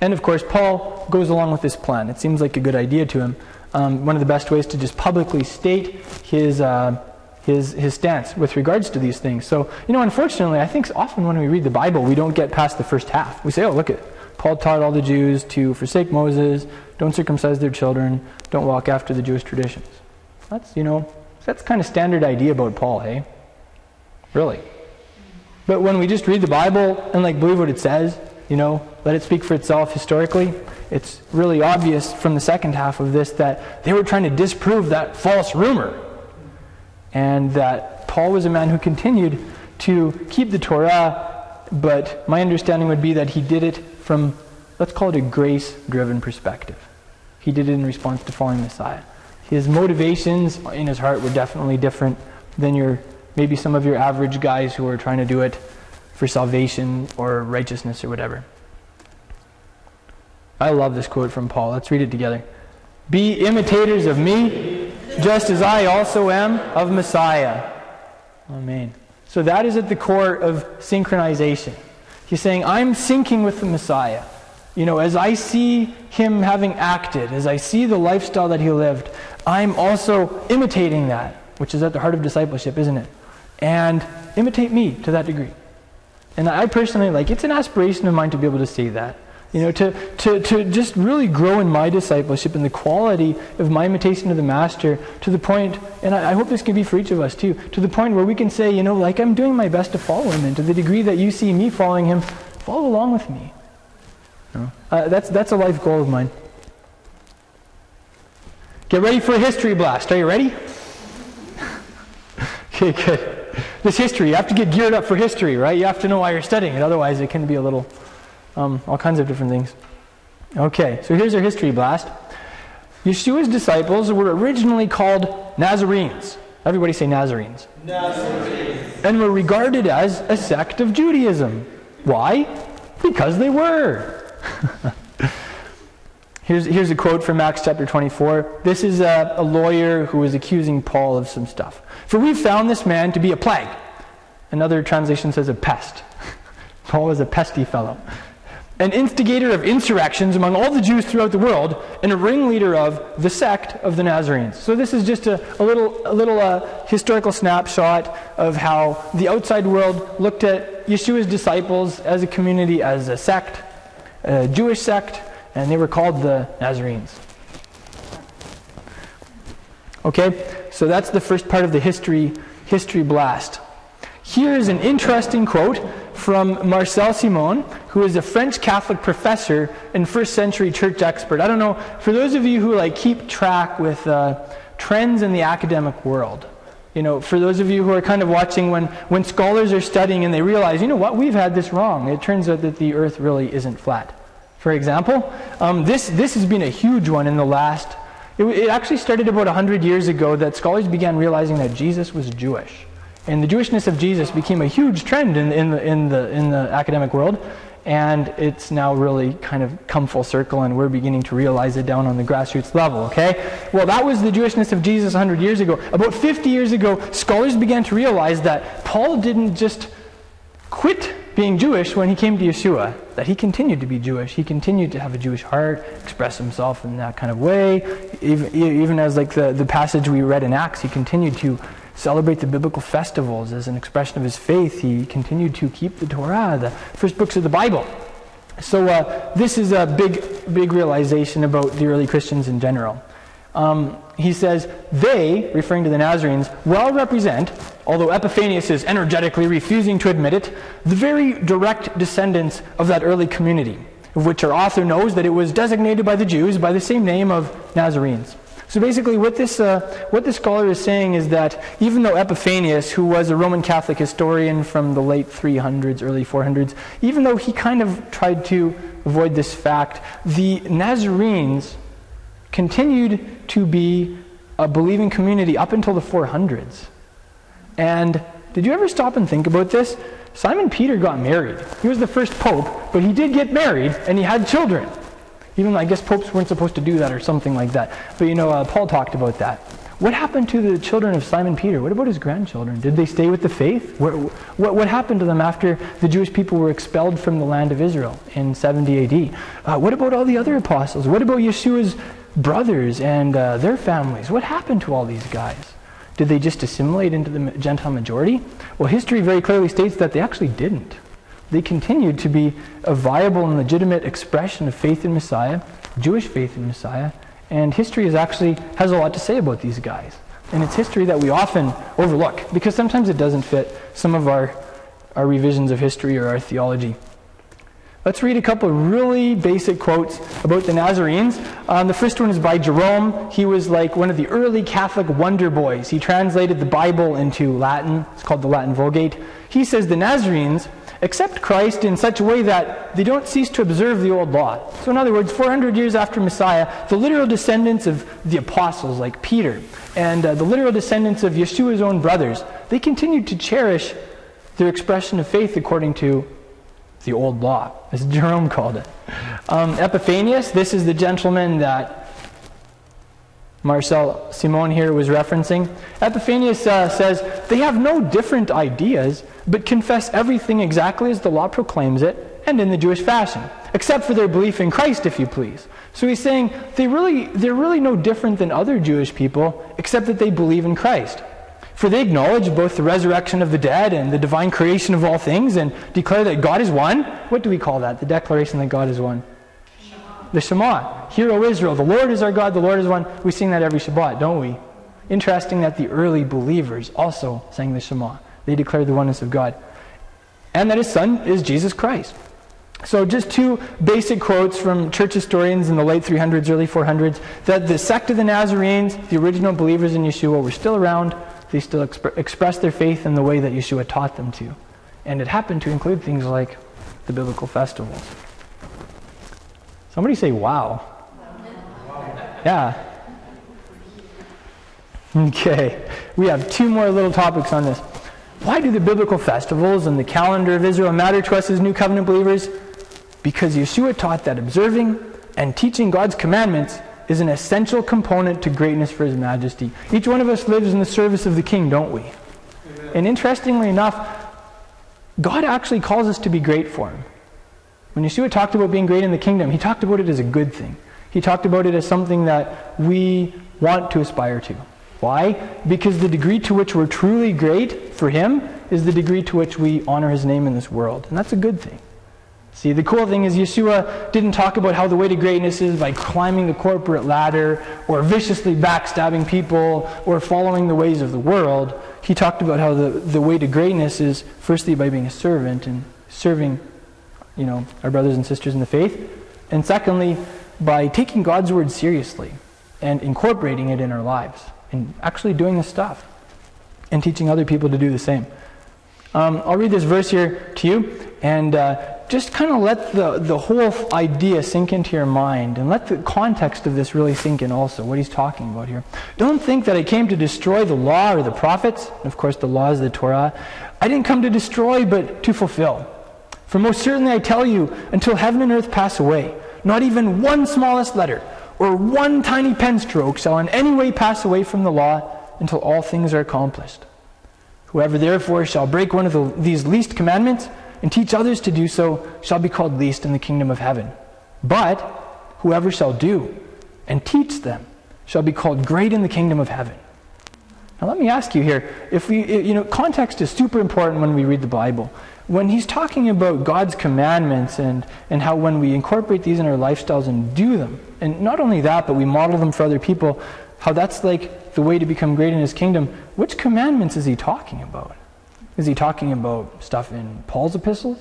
A: And of course, Paul goes along with this plan. It seems like a good idea to him. um, one of the best ways to just publicly state his, uh, his, his stance with regards to these things. So, you know, unfortunately, I think often when we read the Bible, we don't get past the first half. We say, oh, look at Paul taught all the Jews to forsake Moses, don't circumcise their children, don't walk after the Jewish traditions. That's, you know, that's kind of standard idea about Paul, hey? Really. But when we just read the Bible and like believe what it says, you know, let it speak for itself historically, it's really obvious from the second half of this that they were trying to disprove that false rumor. And that Paul was a man who continued to keep the Torah, but my understanding would be that he did it from, let's call it a grace driven perspective. He did it in response to following Messiah. His motivations in his heart were definitely different than your, maybe some of your average guys who are trying to do it for salvation or righteousness or whatever. I love this quote from Paul. Let's read it together. Be imitators of me, just as I also am of Messiah. Amen. So that is at the core of synchronization. He's saying, I'm syncing with the Messiah. You know, as I see him having acted, as I see the lifestyle that he lived, I'm also imitating that, which is at the heart of discipleship, isn't it? And imitate me to that degree. And I personally, like, it's an aspiration of mine to be able to say that. You know, to, to, to just really grow in my discipleship and the quality of my imitation of the Master to the point, and I, I, hope this can be for each of us too, to the point where we can say, you know, like I'm doing my best to follow him, and to the degree that you see me following him, follow along with me. Know? uh, that's, that's a life goal of mine. Get ready for a history blast. Are you ready? okay, good. This history, you have to get geared up for history, right? You have to know why you're studying it, otherwise, it can be a little um, all kinds of different things. Okay, so here's our history blast. Yeshua's disciples were originally called Nazarenes. Everybody say Nazarenes.
C: Nazarenes.
A: And were regarded as a sect of Judaism. Why? Because they were. here's, here's a quote from Acts chapter 24. This is a, a lawyer who was accusing Paul of some stuff. For we found this man to be a plague. Another translation says a pest. Paul was a pesty fellow an instigator of insurrections among all the Jews throughout the world, and a ringleader of the sect of the Nazarenes. So this is just a, a little, a little uh, historical snapshot of how the outside world looked at Yeshua's disciples as a community, as a sect, a Jewish sect, and they were called the Nazarenes. Okay, so that's the first part of the history history blast. Here is an interesting quote from Marcel Simon, who is a French Catholic professor and first century church expert. I don't know, for those of you who like keep track with uh, trends in the academic world, you know, for those of you who are kind of watching when, when scholars are studying and they realize, you know what, we've had this wrong. It turns out that the earth really isn't flat. For example, um, this, this has been a huge one in the last, it, it actually started about 100 years ago that scholars began realizing that Jesus was Jewish. And the Jewishness of Jesus became a huge trend in, in, the, in, the, in the academic world. And it's now really kind of come full circle, and we're beginning to realize it down on the grassroots level, okay? Well, that was the Jewishness of Jesus 100 years ago. About 50 years ago, scholars began to realize that Paul didn't just quit being Jewish when he came to Yeshua, that he continued to be Jewish. He continued to have a Jewish heart, express himself in that kind of way. Even, even as like the, the passage we read in Acts, he continued to celebrate the biblical festivals as an expression of his faith. He continued to keep the Torah, the first books of the Bible. So uh, this is a big, big realization about the early Christians in general. Um, he says, they, referring to the Nazarenes, well represent, although Epiphanius is energetically refusing to admit it, the very direct descendants of that early community, of which our author knows that it was designated by the Jews by the same name of Nazarenes. So basically, what this, uh, what this scholar is saying is that even though Epiphanius, who was a Roman Catholic historian from the late 300s, early 400s, even though he kind of tried to avoid this fact, the Nazarenes continued to be a believing community up until the 400s. And did you ever stop and think about this? Simon Peter got married. He was the first pope, but he did get married and he had children. Even I guess popes weren't supposed to do that or something like that. But you know, uh, Paul talked about that. What happened to the children of Simon Peter? What about his grandchildren? Did they stay with the faith? What, what, what happened to them after the Jewish people were expelled from the land of Israel in 70 AD? Uh, what about all the other apostles? What about Yeshua's brothers and uh, their families? What happened to all these guys? Did they just assimilate into the Gentile majority? Well, history very clearly states that they actually didn't. They continued to be a viable and legitimate expression of faith in Messiah, Jewish faith in Messiah, and history is actually has a lot to say about these guys. And it's history that we often overlook because sometimes it doesn't fit some of our, our revisions of history or our theology. Let's read a couple of really basic quotes about the Nazarenes. Um, the first one is by Jerome. He was like one of the early Catholic wonder boys. He translated the Bible into Latin. It's called the Latin Vulgate. He says the Nazarenes accept Christ in such a way that they don't cease to observe the old law. So, in other words, 400 years after Messiah, the literal descendants of the apostles, like Peter, and uh, the literal descendants of Yeshua's own brothers, they continued to cherish their expression of faith according to the old law, as Jerome called it. Um, Epiphanius, this is the gentleman that Marcel Simon here was referencing. Epiphanius uh, says, They have no different ideas, but confess everything exactly as the law proclaims it and in the Jewish fashion, except for their belief in Christ, if you please. So he's saying they really, they're really no different than other Jewish people, except that they believe in Christ. For they acknowledge both the resurrection of the dead and the divine creation of all things and declare that God is one. What do we call that? The declaration that God is one. The Shema. Hear, O Israel, the Lord is our God, the Lord is one. We sing that every Shabbat, don't we? Interesting that the early believers also sang the Shema. They declared the oneness of God. And that his son is Jesus Christ. So, just two basic quotes from church historians in the late 300s, early 400s that the sect of the Nazarenes, the original believers in Yeshua, were still around they still exp- expressed their faith in the way that Yeshua taught them to. And it happened to include things like the biblical festivals. Somebody say, wow. Yeah. Okay. We have two more little topics on this. Why do the biblical festivals and the calendar of Israel matter to us as New Covenant believers? Because Yeshua taught that observing and teaching God's commandments is an essential component to greatness for His Majesty. Each one of us lives in the service of the King, don't we? Amen. And interestingly enough, God actually calls us to be great for Him. When Yeshua talked about being great in the kingdom, He talked about it as a good thing. He talked about it as something that we want to aspire to. Why? Because the degree to which we're truly great for Him is the degree to which we honor His name in this world. And that's a good thing. See, the cool thing is Yeshua didn't talk about how the way to greatness is by climbing the corporate ladder or viciously backstabbing people or following the ways of the world. He talked about how the, the way to greatness is firstly by being a servant and serving, you know, our brothers and sisters in the faith. And secondly, by taking God's word seriously and incorporating it in our lives and actually doing the stuff and teaching other people to do the same. Um, I'll read this verse here to you, and uh, just kind of let the, the whole idea sink into your mind and let the context of this really sink in also, what he's talking about here. Don't think that I came to destroy the law or the prophets. Of course, the law is the Torah. I didn't come to destroy, but to fulfill. For most certainly I tell you, until heaven and earth pass away, not even one smallest letter or one tiny pen stroke shall in any way pass away from the law until all things are accomplished. Whoever therefore shall break one of the, these least commandments, and teach others to do so shall be called least in the kingdom of heaven. But whoever shall do and teach them shall be called great in the kingdom of heaven. Now let me ask you here, if we you know context is super important when we read the Bible. When he's talking about God's commandments and, and how when we incorporate these in our lifestyles and do them, and not only that, but we model them for other people, how that's like the way to become great in his kingdom, which commandments is he talking about? Is he talking about stuff in Paul's epistles?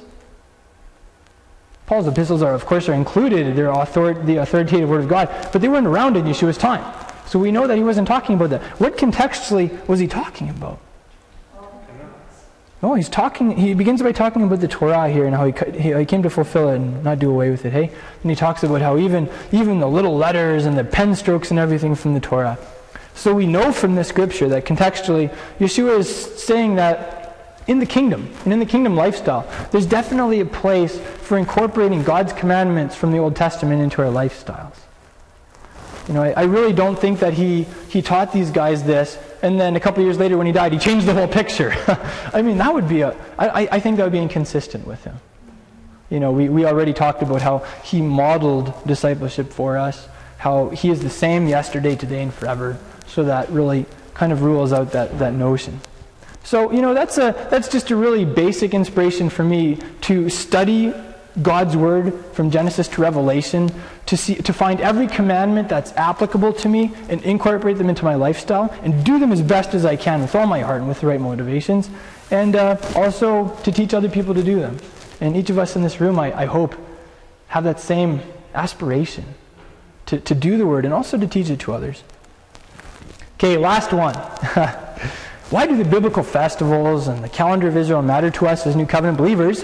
A: Paul's epistles are, of course, are included. They're author- the authoritative word of God, but they weren't around in Yeshua's time. So we know that he wasn't talking about that. What contextually was he talking about? No, he's talking. He begins by talking about the Torah here and how he, he, he, came to fulfill it and not do away with it. Hey, and he talks about how even even the little letters and the pen strokes and everything from the Torah. So we know from the scripture that contextually, Yeshua is saying that in the kingdom and in the kingdom lifestyle, there's definitely a place for incorporating God's commandments from the Old Testament into our lifestyles. You know, I, I really don't think that he, he taught these guys this, and then a couple years later when he died, he changed the whole picture. I mean, that would be a, I, I think that would be inconsistent with him. You know, we, we already talked about how he modeled discipleship for us, how he is the same yesterday, today, and forever. So that really kind of rules out that, that notion. So, you know, that's, a, that's just a really basic inspiration for me to study God's Word from Genesis to Revelation, to, see, to find every commandment that's applicable to me and incorporate them into my lifestyle and do them as best as I can with all my heart and with the right motivations, and uh, also to teach other people to do them. And each of us in this room, I, I hope, have that same aspiration to, to do the Word and also to teach it to others. Okay, last one. Why do the biblical festivals and the calendar of Israel matter to us as New Covenant believers?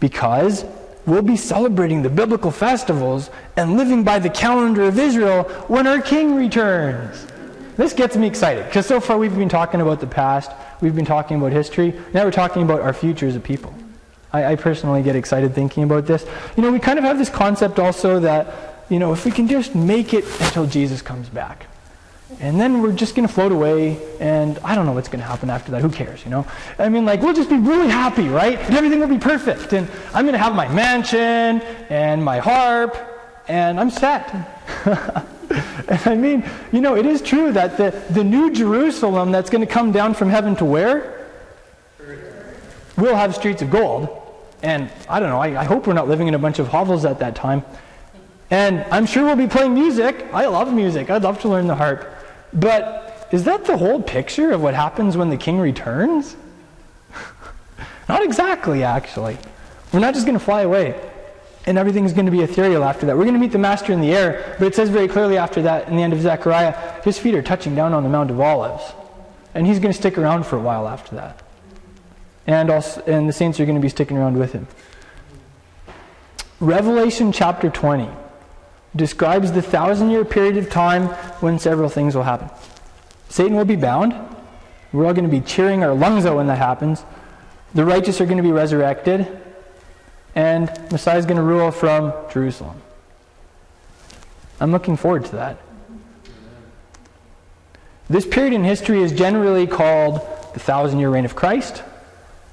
A: Because we'll be celebrating the biblical festivals and living by the calendar of Israel when our King returns. This gets me excited because so far we've been talking about the past, we've been talking about history, now we're talking about our future as a people. I, I personally get excited thinking about this. You know, we kind of have this concept also that, you know, if we can just make it until Jesus comes back and then we're just going to float away and i don't know what's going to happen after that. Who cares you know? I mean like we'll just be really happy right? And everything will be perfect. And i'm going to have my mansion and my harp and i'm set. And i mean you know it is true that the, the new jerusalem that's going to come down from heaven to where? Will have streets of gold. And i don't know I, I hope we're not living in a bunch of hovels at that time. And i'm sure we'll be playing music. I love music. I'd love to learn the harp but is that the whole picture of what happens when the king returns? Not exactly, actually. We're not just going to fly away and everything's going to be ethereal after that. We're going to meet the Master in the air, but it says very clearly after that in the end of Zechariah, his feet are touching down on the Mount of Olives. And he's going to stick around for a while after that. And, also, and the saints are going to be sticking around with him. Revelation chapter 20 describes the thousand year period of time when several things will happen. Satan will be bound. We're all going to be cheering our lungs out when that happens. The righteous are going to be resurrected. And Messiah is going to rule from Jerusalem. I'm looking forward to that. This period in history is generally called the thousand year reign of Christ,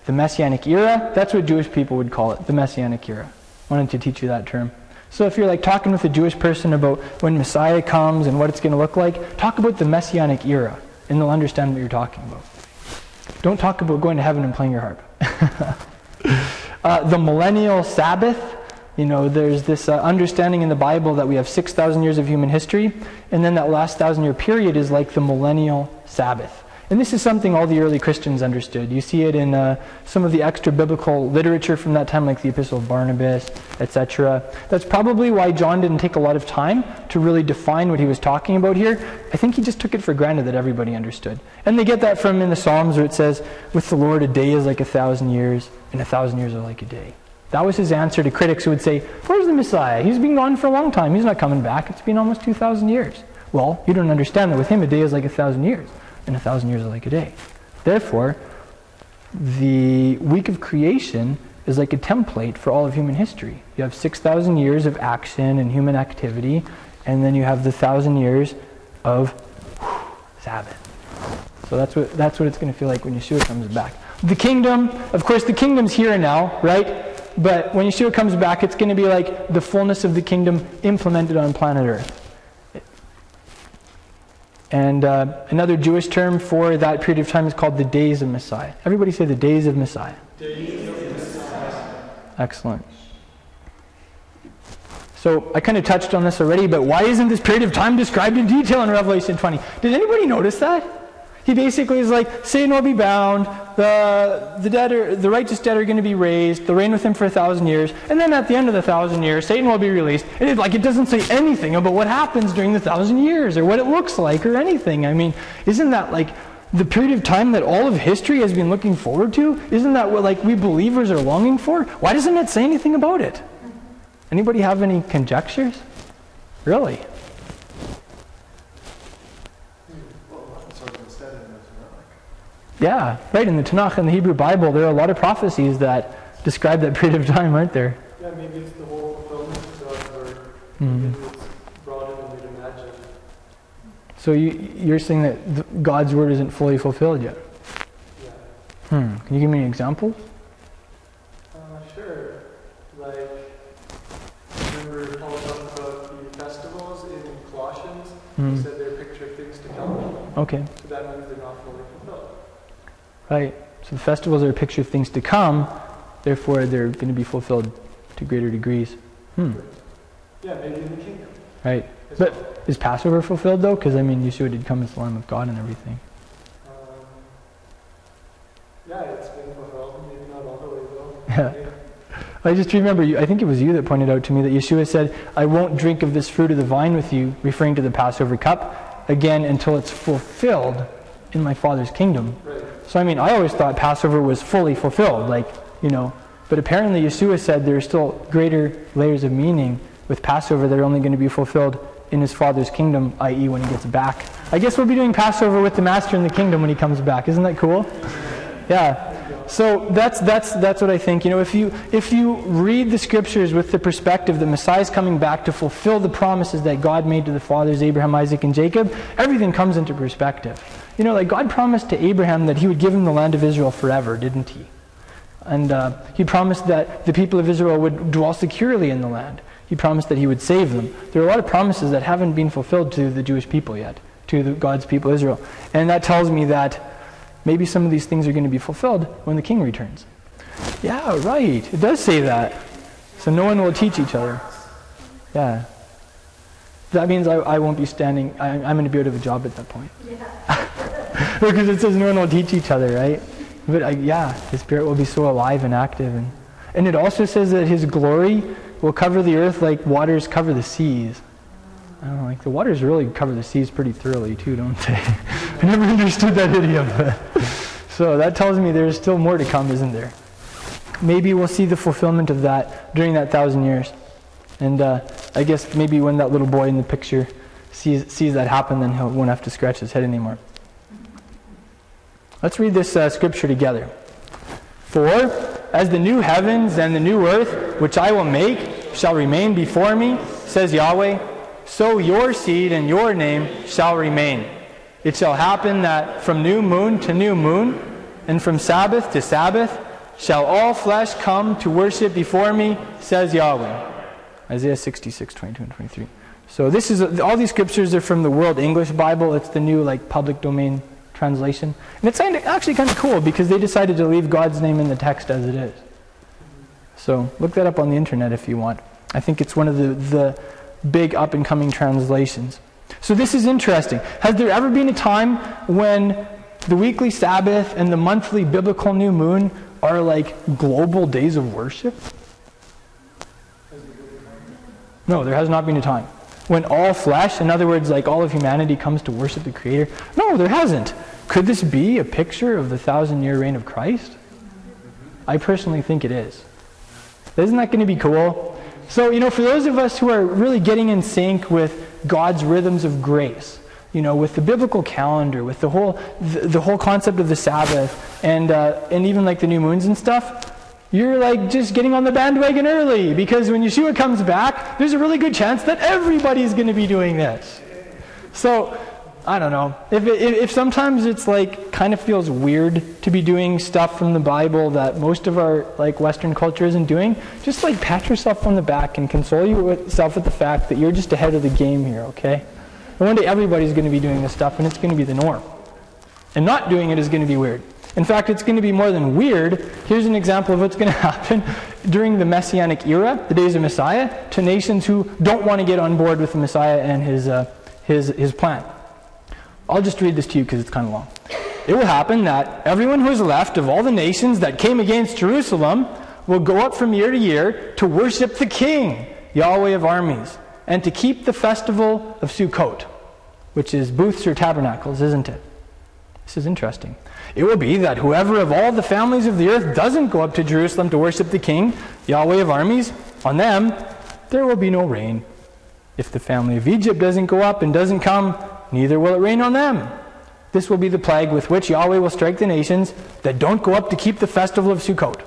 A: the Messianic era. That's what Jewish people would call it, the Messianic era. I wanted to teach you that term. So if you're like talking with a Jewish person about when Messiah comes and what it's going to look like, talk about the Messianic era, and they'll understand what you're talking about. Don't talk about going to heaven and playing your harp. uh, the millennial Sabbath, you know, there's this uh, understanding in the Bible that we have 6,000 years of human history, and then that last thousand year period is like the millennial Sabbath. And this is something all the early Christians understood. You see it in uh, some of the extra biblical literature from that time, like the Epistle of Barnabas, etc. That's probably why John didn't take a lot of time to really define what he was talking about here. I think he just took it for granted that everybody understood. And they get that from in the Psalms where it says, With the Lord, a day is like a thousand years, and a thousand years are like a day. That was his answer to critics who would say, Where's the Messiah? He's been gone for a long time. He's not coming back. It's been almost 2,000 years. Well, you don't understand that with him, a day is like a thousand years and a thousand years are like a day. Therefore, the week of creation is like a template for all of human history. You have 6,000 years of action and human activity, and then you have the thousand years of whew, Sabbath. So that's what, that's what it's going to feel like when Yeshua comes back. The kingdom, of course, the kingdom's here and now, right? But when Yeshua comes back, it's going to be like the fullness of the kingdom implemented on planet Earth. And uh, another Jewish term for that period of time is called the days of Messiah. Everybody say the days of Messiah.
C: Days of Messiah.
A: Excellent. So I kind of touched on this already, but why isn't this period of time described in detail in Revelation 20? Did anybody notice that? He basically is like, Satan will be bound, the, the, the righteous dead are going to be raised, they'll reign with him for a thousand years, and then at the end of the thousand years, Satan will be released. And it, like, it doesn't say anything about what happens during the thousand years, or what it looks like, or anything. I mean, isn't that like the period of time that all of history has been looking forward to? Isn't that what like we believers are longing for? Why doesn't it say anything about it? Anybody have any conjectures? Really? Yeah, right. In the Tanakh and the Hebrew Bible, there are a lot of prophecies that describe that period of time, aren't there?
C: Yeah, maybe it's the whole fulfillment of God's word.
A: Mm.
C: Maybe it's broader than we'd imagine.
A: So you, you're saying that th- God's word isn't fully fulfilled yet?
C: Yeah.
A: Hmm. Can you give me an example?
C: Uh, sure. Like, remember Paul talked about the festivals in Colossians,
A: Hmm.
C: he said they're picture things to come.
A: Okay.
C: So that means they're not fully fulfilled.
A: Right. So the festivals are a picture of things to come, therefore they're going to be fulfilled to greater degrees. Hmm.
C: Yeah, maybe in the kingdom.
A: Right.
C: as
A: But-
C: well.
A: Is Passover fulfilled though? Because I mean, Yeshua did come as the Lamb of God and everything.
C: Um, yeah, it's been fulfilled. Maybe not all the way though.
A: Yeah. I just remember you. I think it was you that pointed out to me that Yeshua said, "I won't drink of this fruit of the vine with you," referring to the Passover cup, again until it's fulfilled in my Father's kingdom.
C: Right.
A: So I mean, I always thought Passover was fully fulfilled, like you know. But apparently, Yeshua said there are still greater layers of meaning with Passover that are only going to be fulfilled in His Father's kingdom, i.e., when He gets back. I guess we'll be doing Passover with the Master in the kingdom when He comes back. Isn't that cool? Yeah. So that's that's that's what I think. You know, if you if you read the scriptures with the perspective that Messiah is coming back to fulfill the promises that God made to the fathers Abraham, Isaac, and Jacob, everything comes into perspective. You know, like God promised to Abraham that He would give him the land of Israel forever, didn't He? And uh, He promised that the people of Israel would dwell securely in the land. He promised that He would save them. There are a lot of promises that haven't been fulfilled to the Jewish people yet, to the, God's people Israel, and that tells me that maybe some of these things are going to be fulfilled when the king returns. Yeah, right. It does say that. So no one will teach each other. Yeah. That means I, I won't be standing, I, I'm going to be out of a job at that point. because it says no one will teach each other, right? But I, yeah, the Spirit will be so alive and active. And, and it also says that His glory will cover the earth like waters cover the seas. I don't know, like the waters really cover the seas pretty thoroughly too, don't they? I never understood that idiom. So that tells me there's still more to come, isn't there? Maybe we'll see the fulfillment of that during that thousand years. And uh, I guess maybe when that little boy in the picture sees, sees that happen, then he won't have to scratch his head anymore. Let's read this uh, scripture together. For as the new heavens and the new earth, which I will make, shall remain before me, says Yahweh, so your seed and your name shall remain. It shall happen that from new moon to new moon, and from Sabbath to Sabbath, shall all flesh come to worship before me, says Yahweh. Isaiah 66, 22 and 23. So this is all these scriptures are from the World English Bible. It's the new like public domain translation, and it's actually kind of cool because they decided to leave God's name in the text as it is. So look that up on the internet if you want. I think it's one of the, the big up and coming translations. So this is interesting. Has there ever been a time when the weekly Sabbath and the monthly biblical new moon are like global days of worship? No, there has not been a time. When all flesh, in other words, like all of humanity comes to worship the Creator? No, there hasn't. Could this be a picture of the thousand year reign of Christ? I personally think it is. Isn't that going to be cool? So, you know, for those of us who are really getting in sync with God's rhythms of grace, you know, with the biblical calendar, with the whole the, the whole concept of the Sabbath, and uh, and even like the new moons and stuff, you're like just getting on the bandwagon early because when Yeshua comes back, there's a really good chance that everybody's going to be doing this. So, I don't know. If, if sometimes it's like kind of feels weird to be doing stuff from the Bible that most of our like Western culture isn't doing, just like pat yourself on the back and console yourself with the fact that you're just ahead of the game here, okay? And one day everybody's going to be doing this stuff and it's going to be the norm. And not doing it is going to be weird. In fact, it's going to be more than weird. Here's an example of what's going to happen during the Messianic era, the days of Messiah, to nations who don't want to get on board with the Messiah and his, uh, his, his plan. I'll just read this to you because it's kind of long. It will happen that everyone who is left of all the nations that came against Jerusalem will go up from year to year to worship the King, Yahweh of armies, and to keep the festival of Sukkot, which is booths or tabernacles, isn't it? This is interesting. It will be that whoever of all the families of the earth doesn't go up to Jerusalem to worship the King, Yahweh of armies, on them there will be no rain. If the family of Egypt doesn't go up and doesn't come, neither will it rain on them. This will be the plague with which Yahweh will strike the nations that don't go up to keep the festival of Sukkot.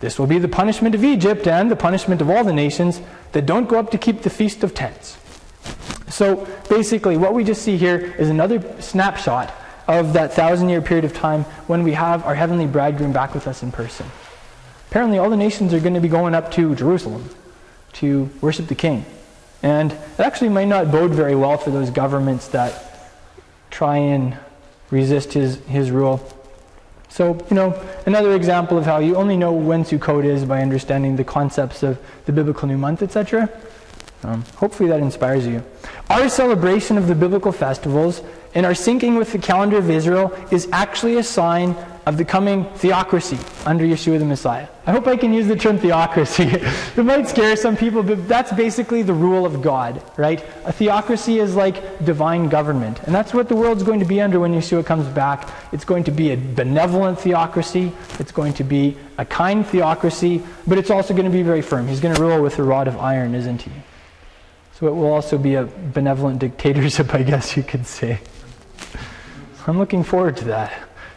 A: This will be the punishment of Egypt and the punishment of all the nations that don't go up to keep the Feast of Tents. So basically, what we just see here is another snapshot of that thousand year period of time when we have our heavenly bridegroom back with us in person. Apparently, all the nations are going to be going up to Jerusalem to worship the king. And it actually might not bode very well for those governments that try and resist his, his rule. So, you know, another example of how you only know when Sukkot is by understanding the concepts of the biblical new month, etc. Um, hopefully that inspires you. Our celebration of the biblical festivals and our syncing with the calendar of Israel is actually a sign of the coming theocracy under Yeshua the Messiah. I hope I can use the term theocracy. it might scare some people, but that's basically the rule of God, right? A theocracy is like divine government. And that's what the world's going to be under when Yeshua comes back. It's going to be a benevolent theocracy, it's going to be a kind theocracy, but it's also going to be very firm. He's going to rule with a rod of iron, isn't he? So it will also be a benevolent dictatorship, I guess you could say. I'm looking forward to that.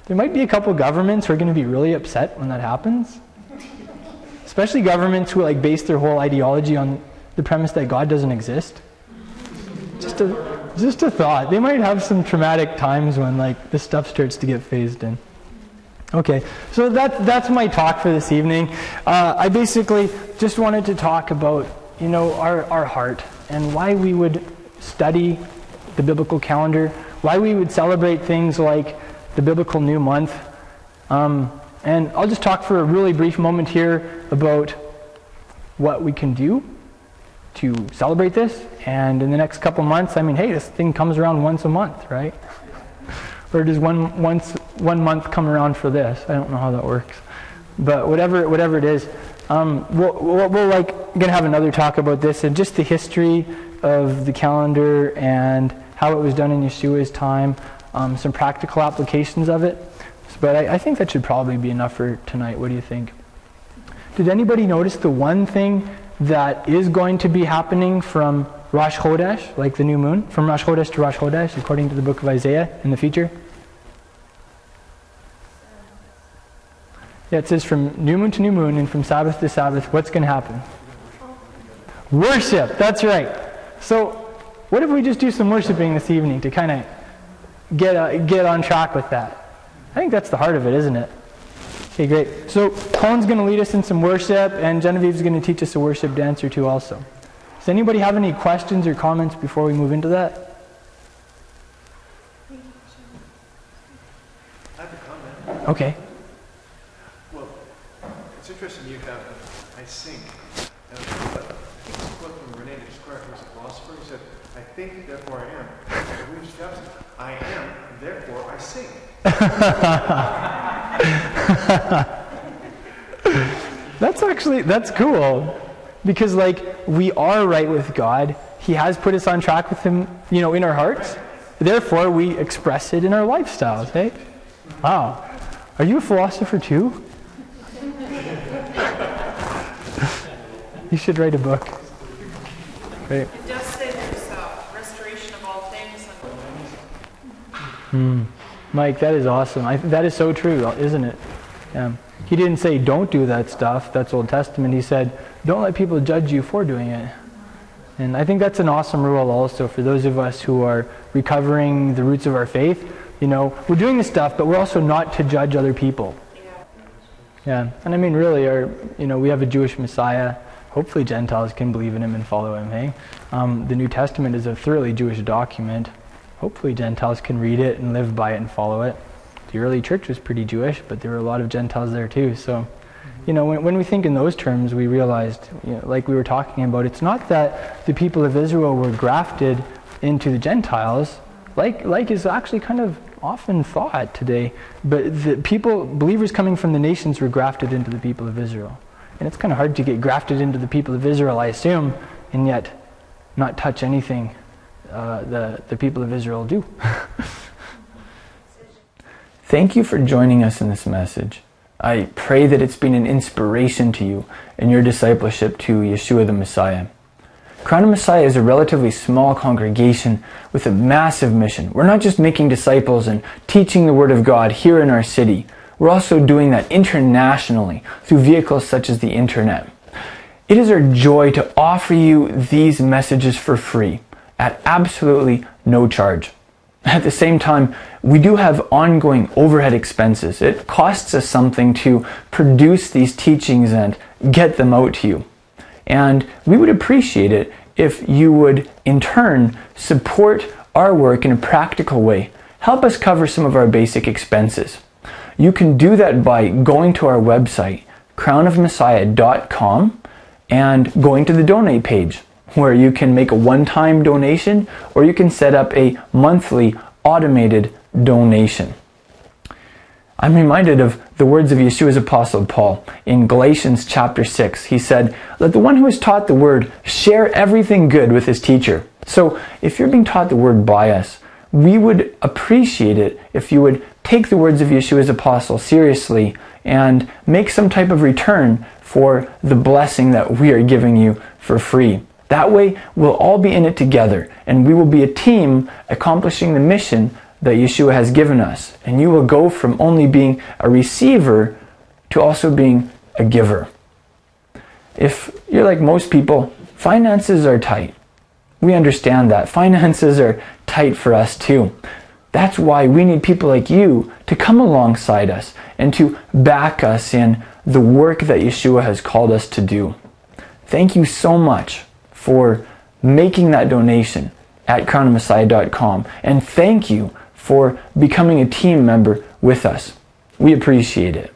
A: There might be a couple governments who are going to be really upset when that happens. Especially governments who like base their whole ideology on the premise that God doesn't exist. Just a just a thought. They might have some traumatic times when like this stuff starts to get phased in. Okay, so that that's my talk for this evening. Uh, I basically just wanted to talk about you know our our heart and why we would study the biblical calendar, why we would celebrate things like the biblical new month. Um, and I'll just talk for a really brief moment here about what we can do to celebrate this. And in the next couple months, I mean, hey, this thing comes around once a month, right? or does one once one month come around for this? I don't know how that works, but whatever whatever it is, um, we'll, we'll, like gonna have another talk about this and just the history of the calendar and how it was done in Yeshua's time um, some practical applications of it. But I, I think that should probably be enough for tonight. What do you think? Did anybody notice the one thing that is going to be happening from Rosh Chodesh, like the new moon, from Rosh Chodesh to Rosh Chodesh, according to the book of Isaiah in the future? Yeah, it says from new moon to new moon and from Sabbath to Sabbath, what's going to happen? Worship, that's right. So, what if we just do some worshiping this evening to kind of get, uh, get on track with that. I think that's the heart of it, isn't it? Okay, great. So Colin's going to lead us in some worship, and Genevieve's going to teach us a worship dance or two also. Does anybody have any questions or comments before we move into that? Okay.
D: Interesting you have, I think, and I think it's a quote from Rene Descartes, who's a philosopher. He said, I think, therefore I am. I am, therefore I sing.
A: that's actually that's cool because like we are right with God. He has put us on track with him, you know, in our hearts. Therefore, we express it in our lifestyles, hey? Wow. Are you a philosopher too? You should write a book.
E: Right. It does say there's uh, restoration of all things.
A: Hmm. Mike, that is awesome. I, that is so true, isn't it? Yeah. He didn't say don't do that stuff. That's Old Testament. He said don't let people judge you for doing it. And I think that's an awesome rule also for those of us who are recovering the roots of our faith. You know, we're doing this stuff, but we're also not to judge other people. Yeah. And I mean, really, our, you know, we have a Jewish Messiah. Hopefully, Gentiles can believe in him and follow him. Hey, um, the New Testament is a thoroughly Jewish document hopefully Gentiles can read it and live by it and follow it. The early church was pretty Jewish, but there were a lot of Gentiles there too. So, you know, when, when we think in those terms, we realized, you know, like we were talking about, it's not that the people of Israel were grafted into the Gentiles, like, like is actually kind of often thought today, but the people, believers coming from the nations were grafted into the people of Israel. And it's kind of hard to get grafted into the people of Israel, I assume, and yet not touch anything uh, the, the people of Israel do.
F: Thank you for joining us in this message. I pray that it's been an inspiration to you in your discipleship to Yeshua the Messiah. Crown of Messiah is a relatively small congregation with a massive mission. We're not just making disciples and teaching the Word of God here in our city. We're also doing that internationally through vehicles such as the internet. It is our joy to offer you these messages for free at absolutely no charge. At the same time, we do have ongoing overhead expenses. It costs us something to produce these teachings and get them out to you. And we would appreciate it
A: if you would, in turn, support our work in a practical way. Help us cover some of our basic expenses. You can do that by going to our website, crownofmessiah.com, and going to the donate page, where you can make a one time donation or you can set up a monthly automated donation. I'm reminded of the words of Yeshua's apostle Paul in Galatians chapter 6. He said, Let the one who is taught the word share everything good with his teacher. So if you're being taught the word by us, we would appreciate it if you would take the words of Yeshua's apostle seriously and make some type of return for the blessing that we are giving you for free. That way, we'll all be in it together and we will be a team accomplishing the mission that Yeshua has given us. And you will go from only being a receiver to also being a giver. If you're like most people, finances are tight. We understand that. Finances are tight for us too. That's why we need people like you to come alongside us and to back us in the work that Yeshua has called us to do. Thank you so much for making that donation at crownofmessiah.com. And thank you for becoming a team member with us. We appreciate it.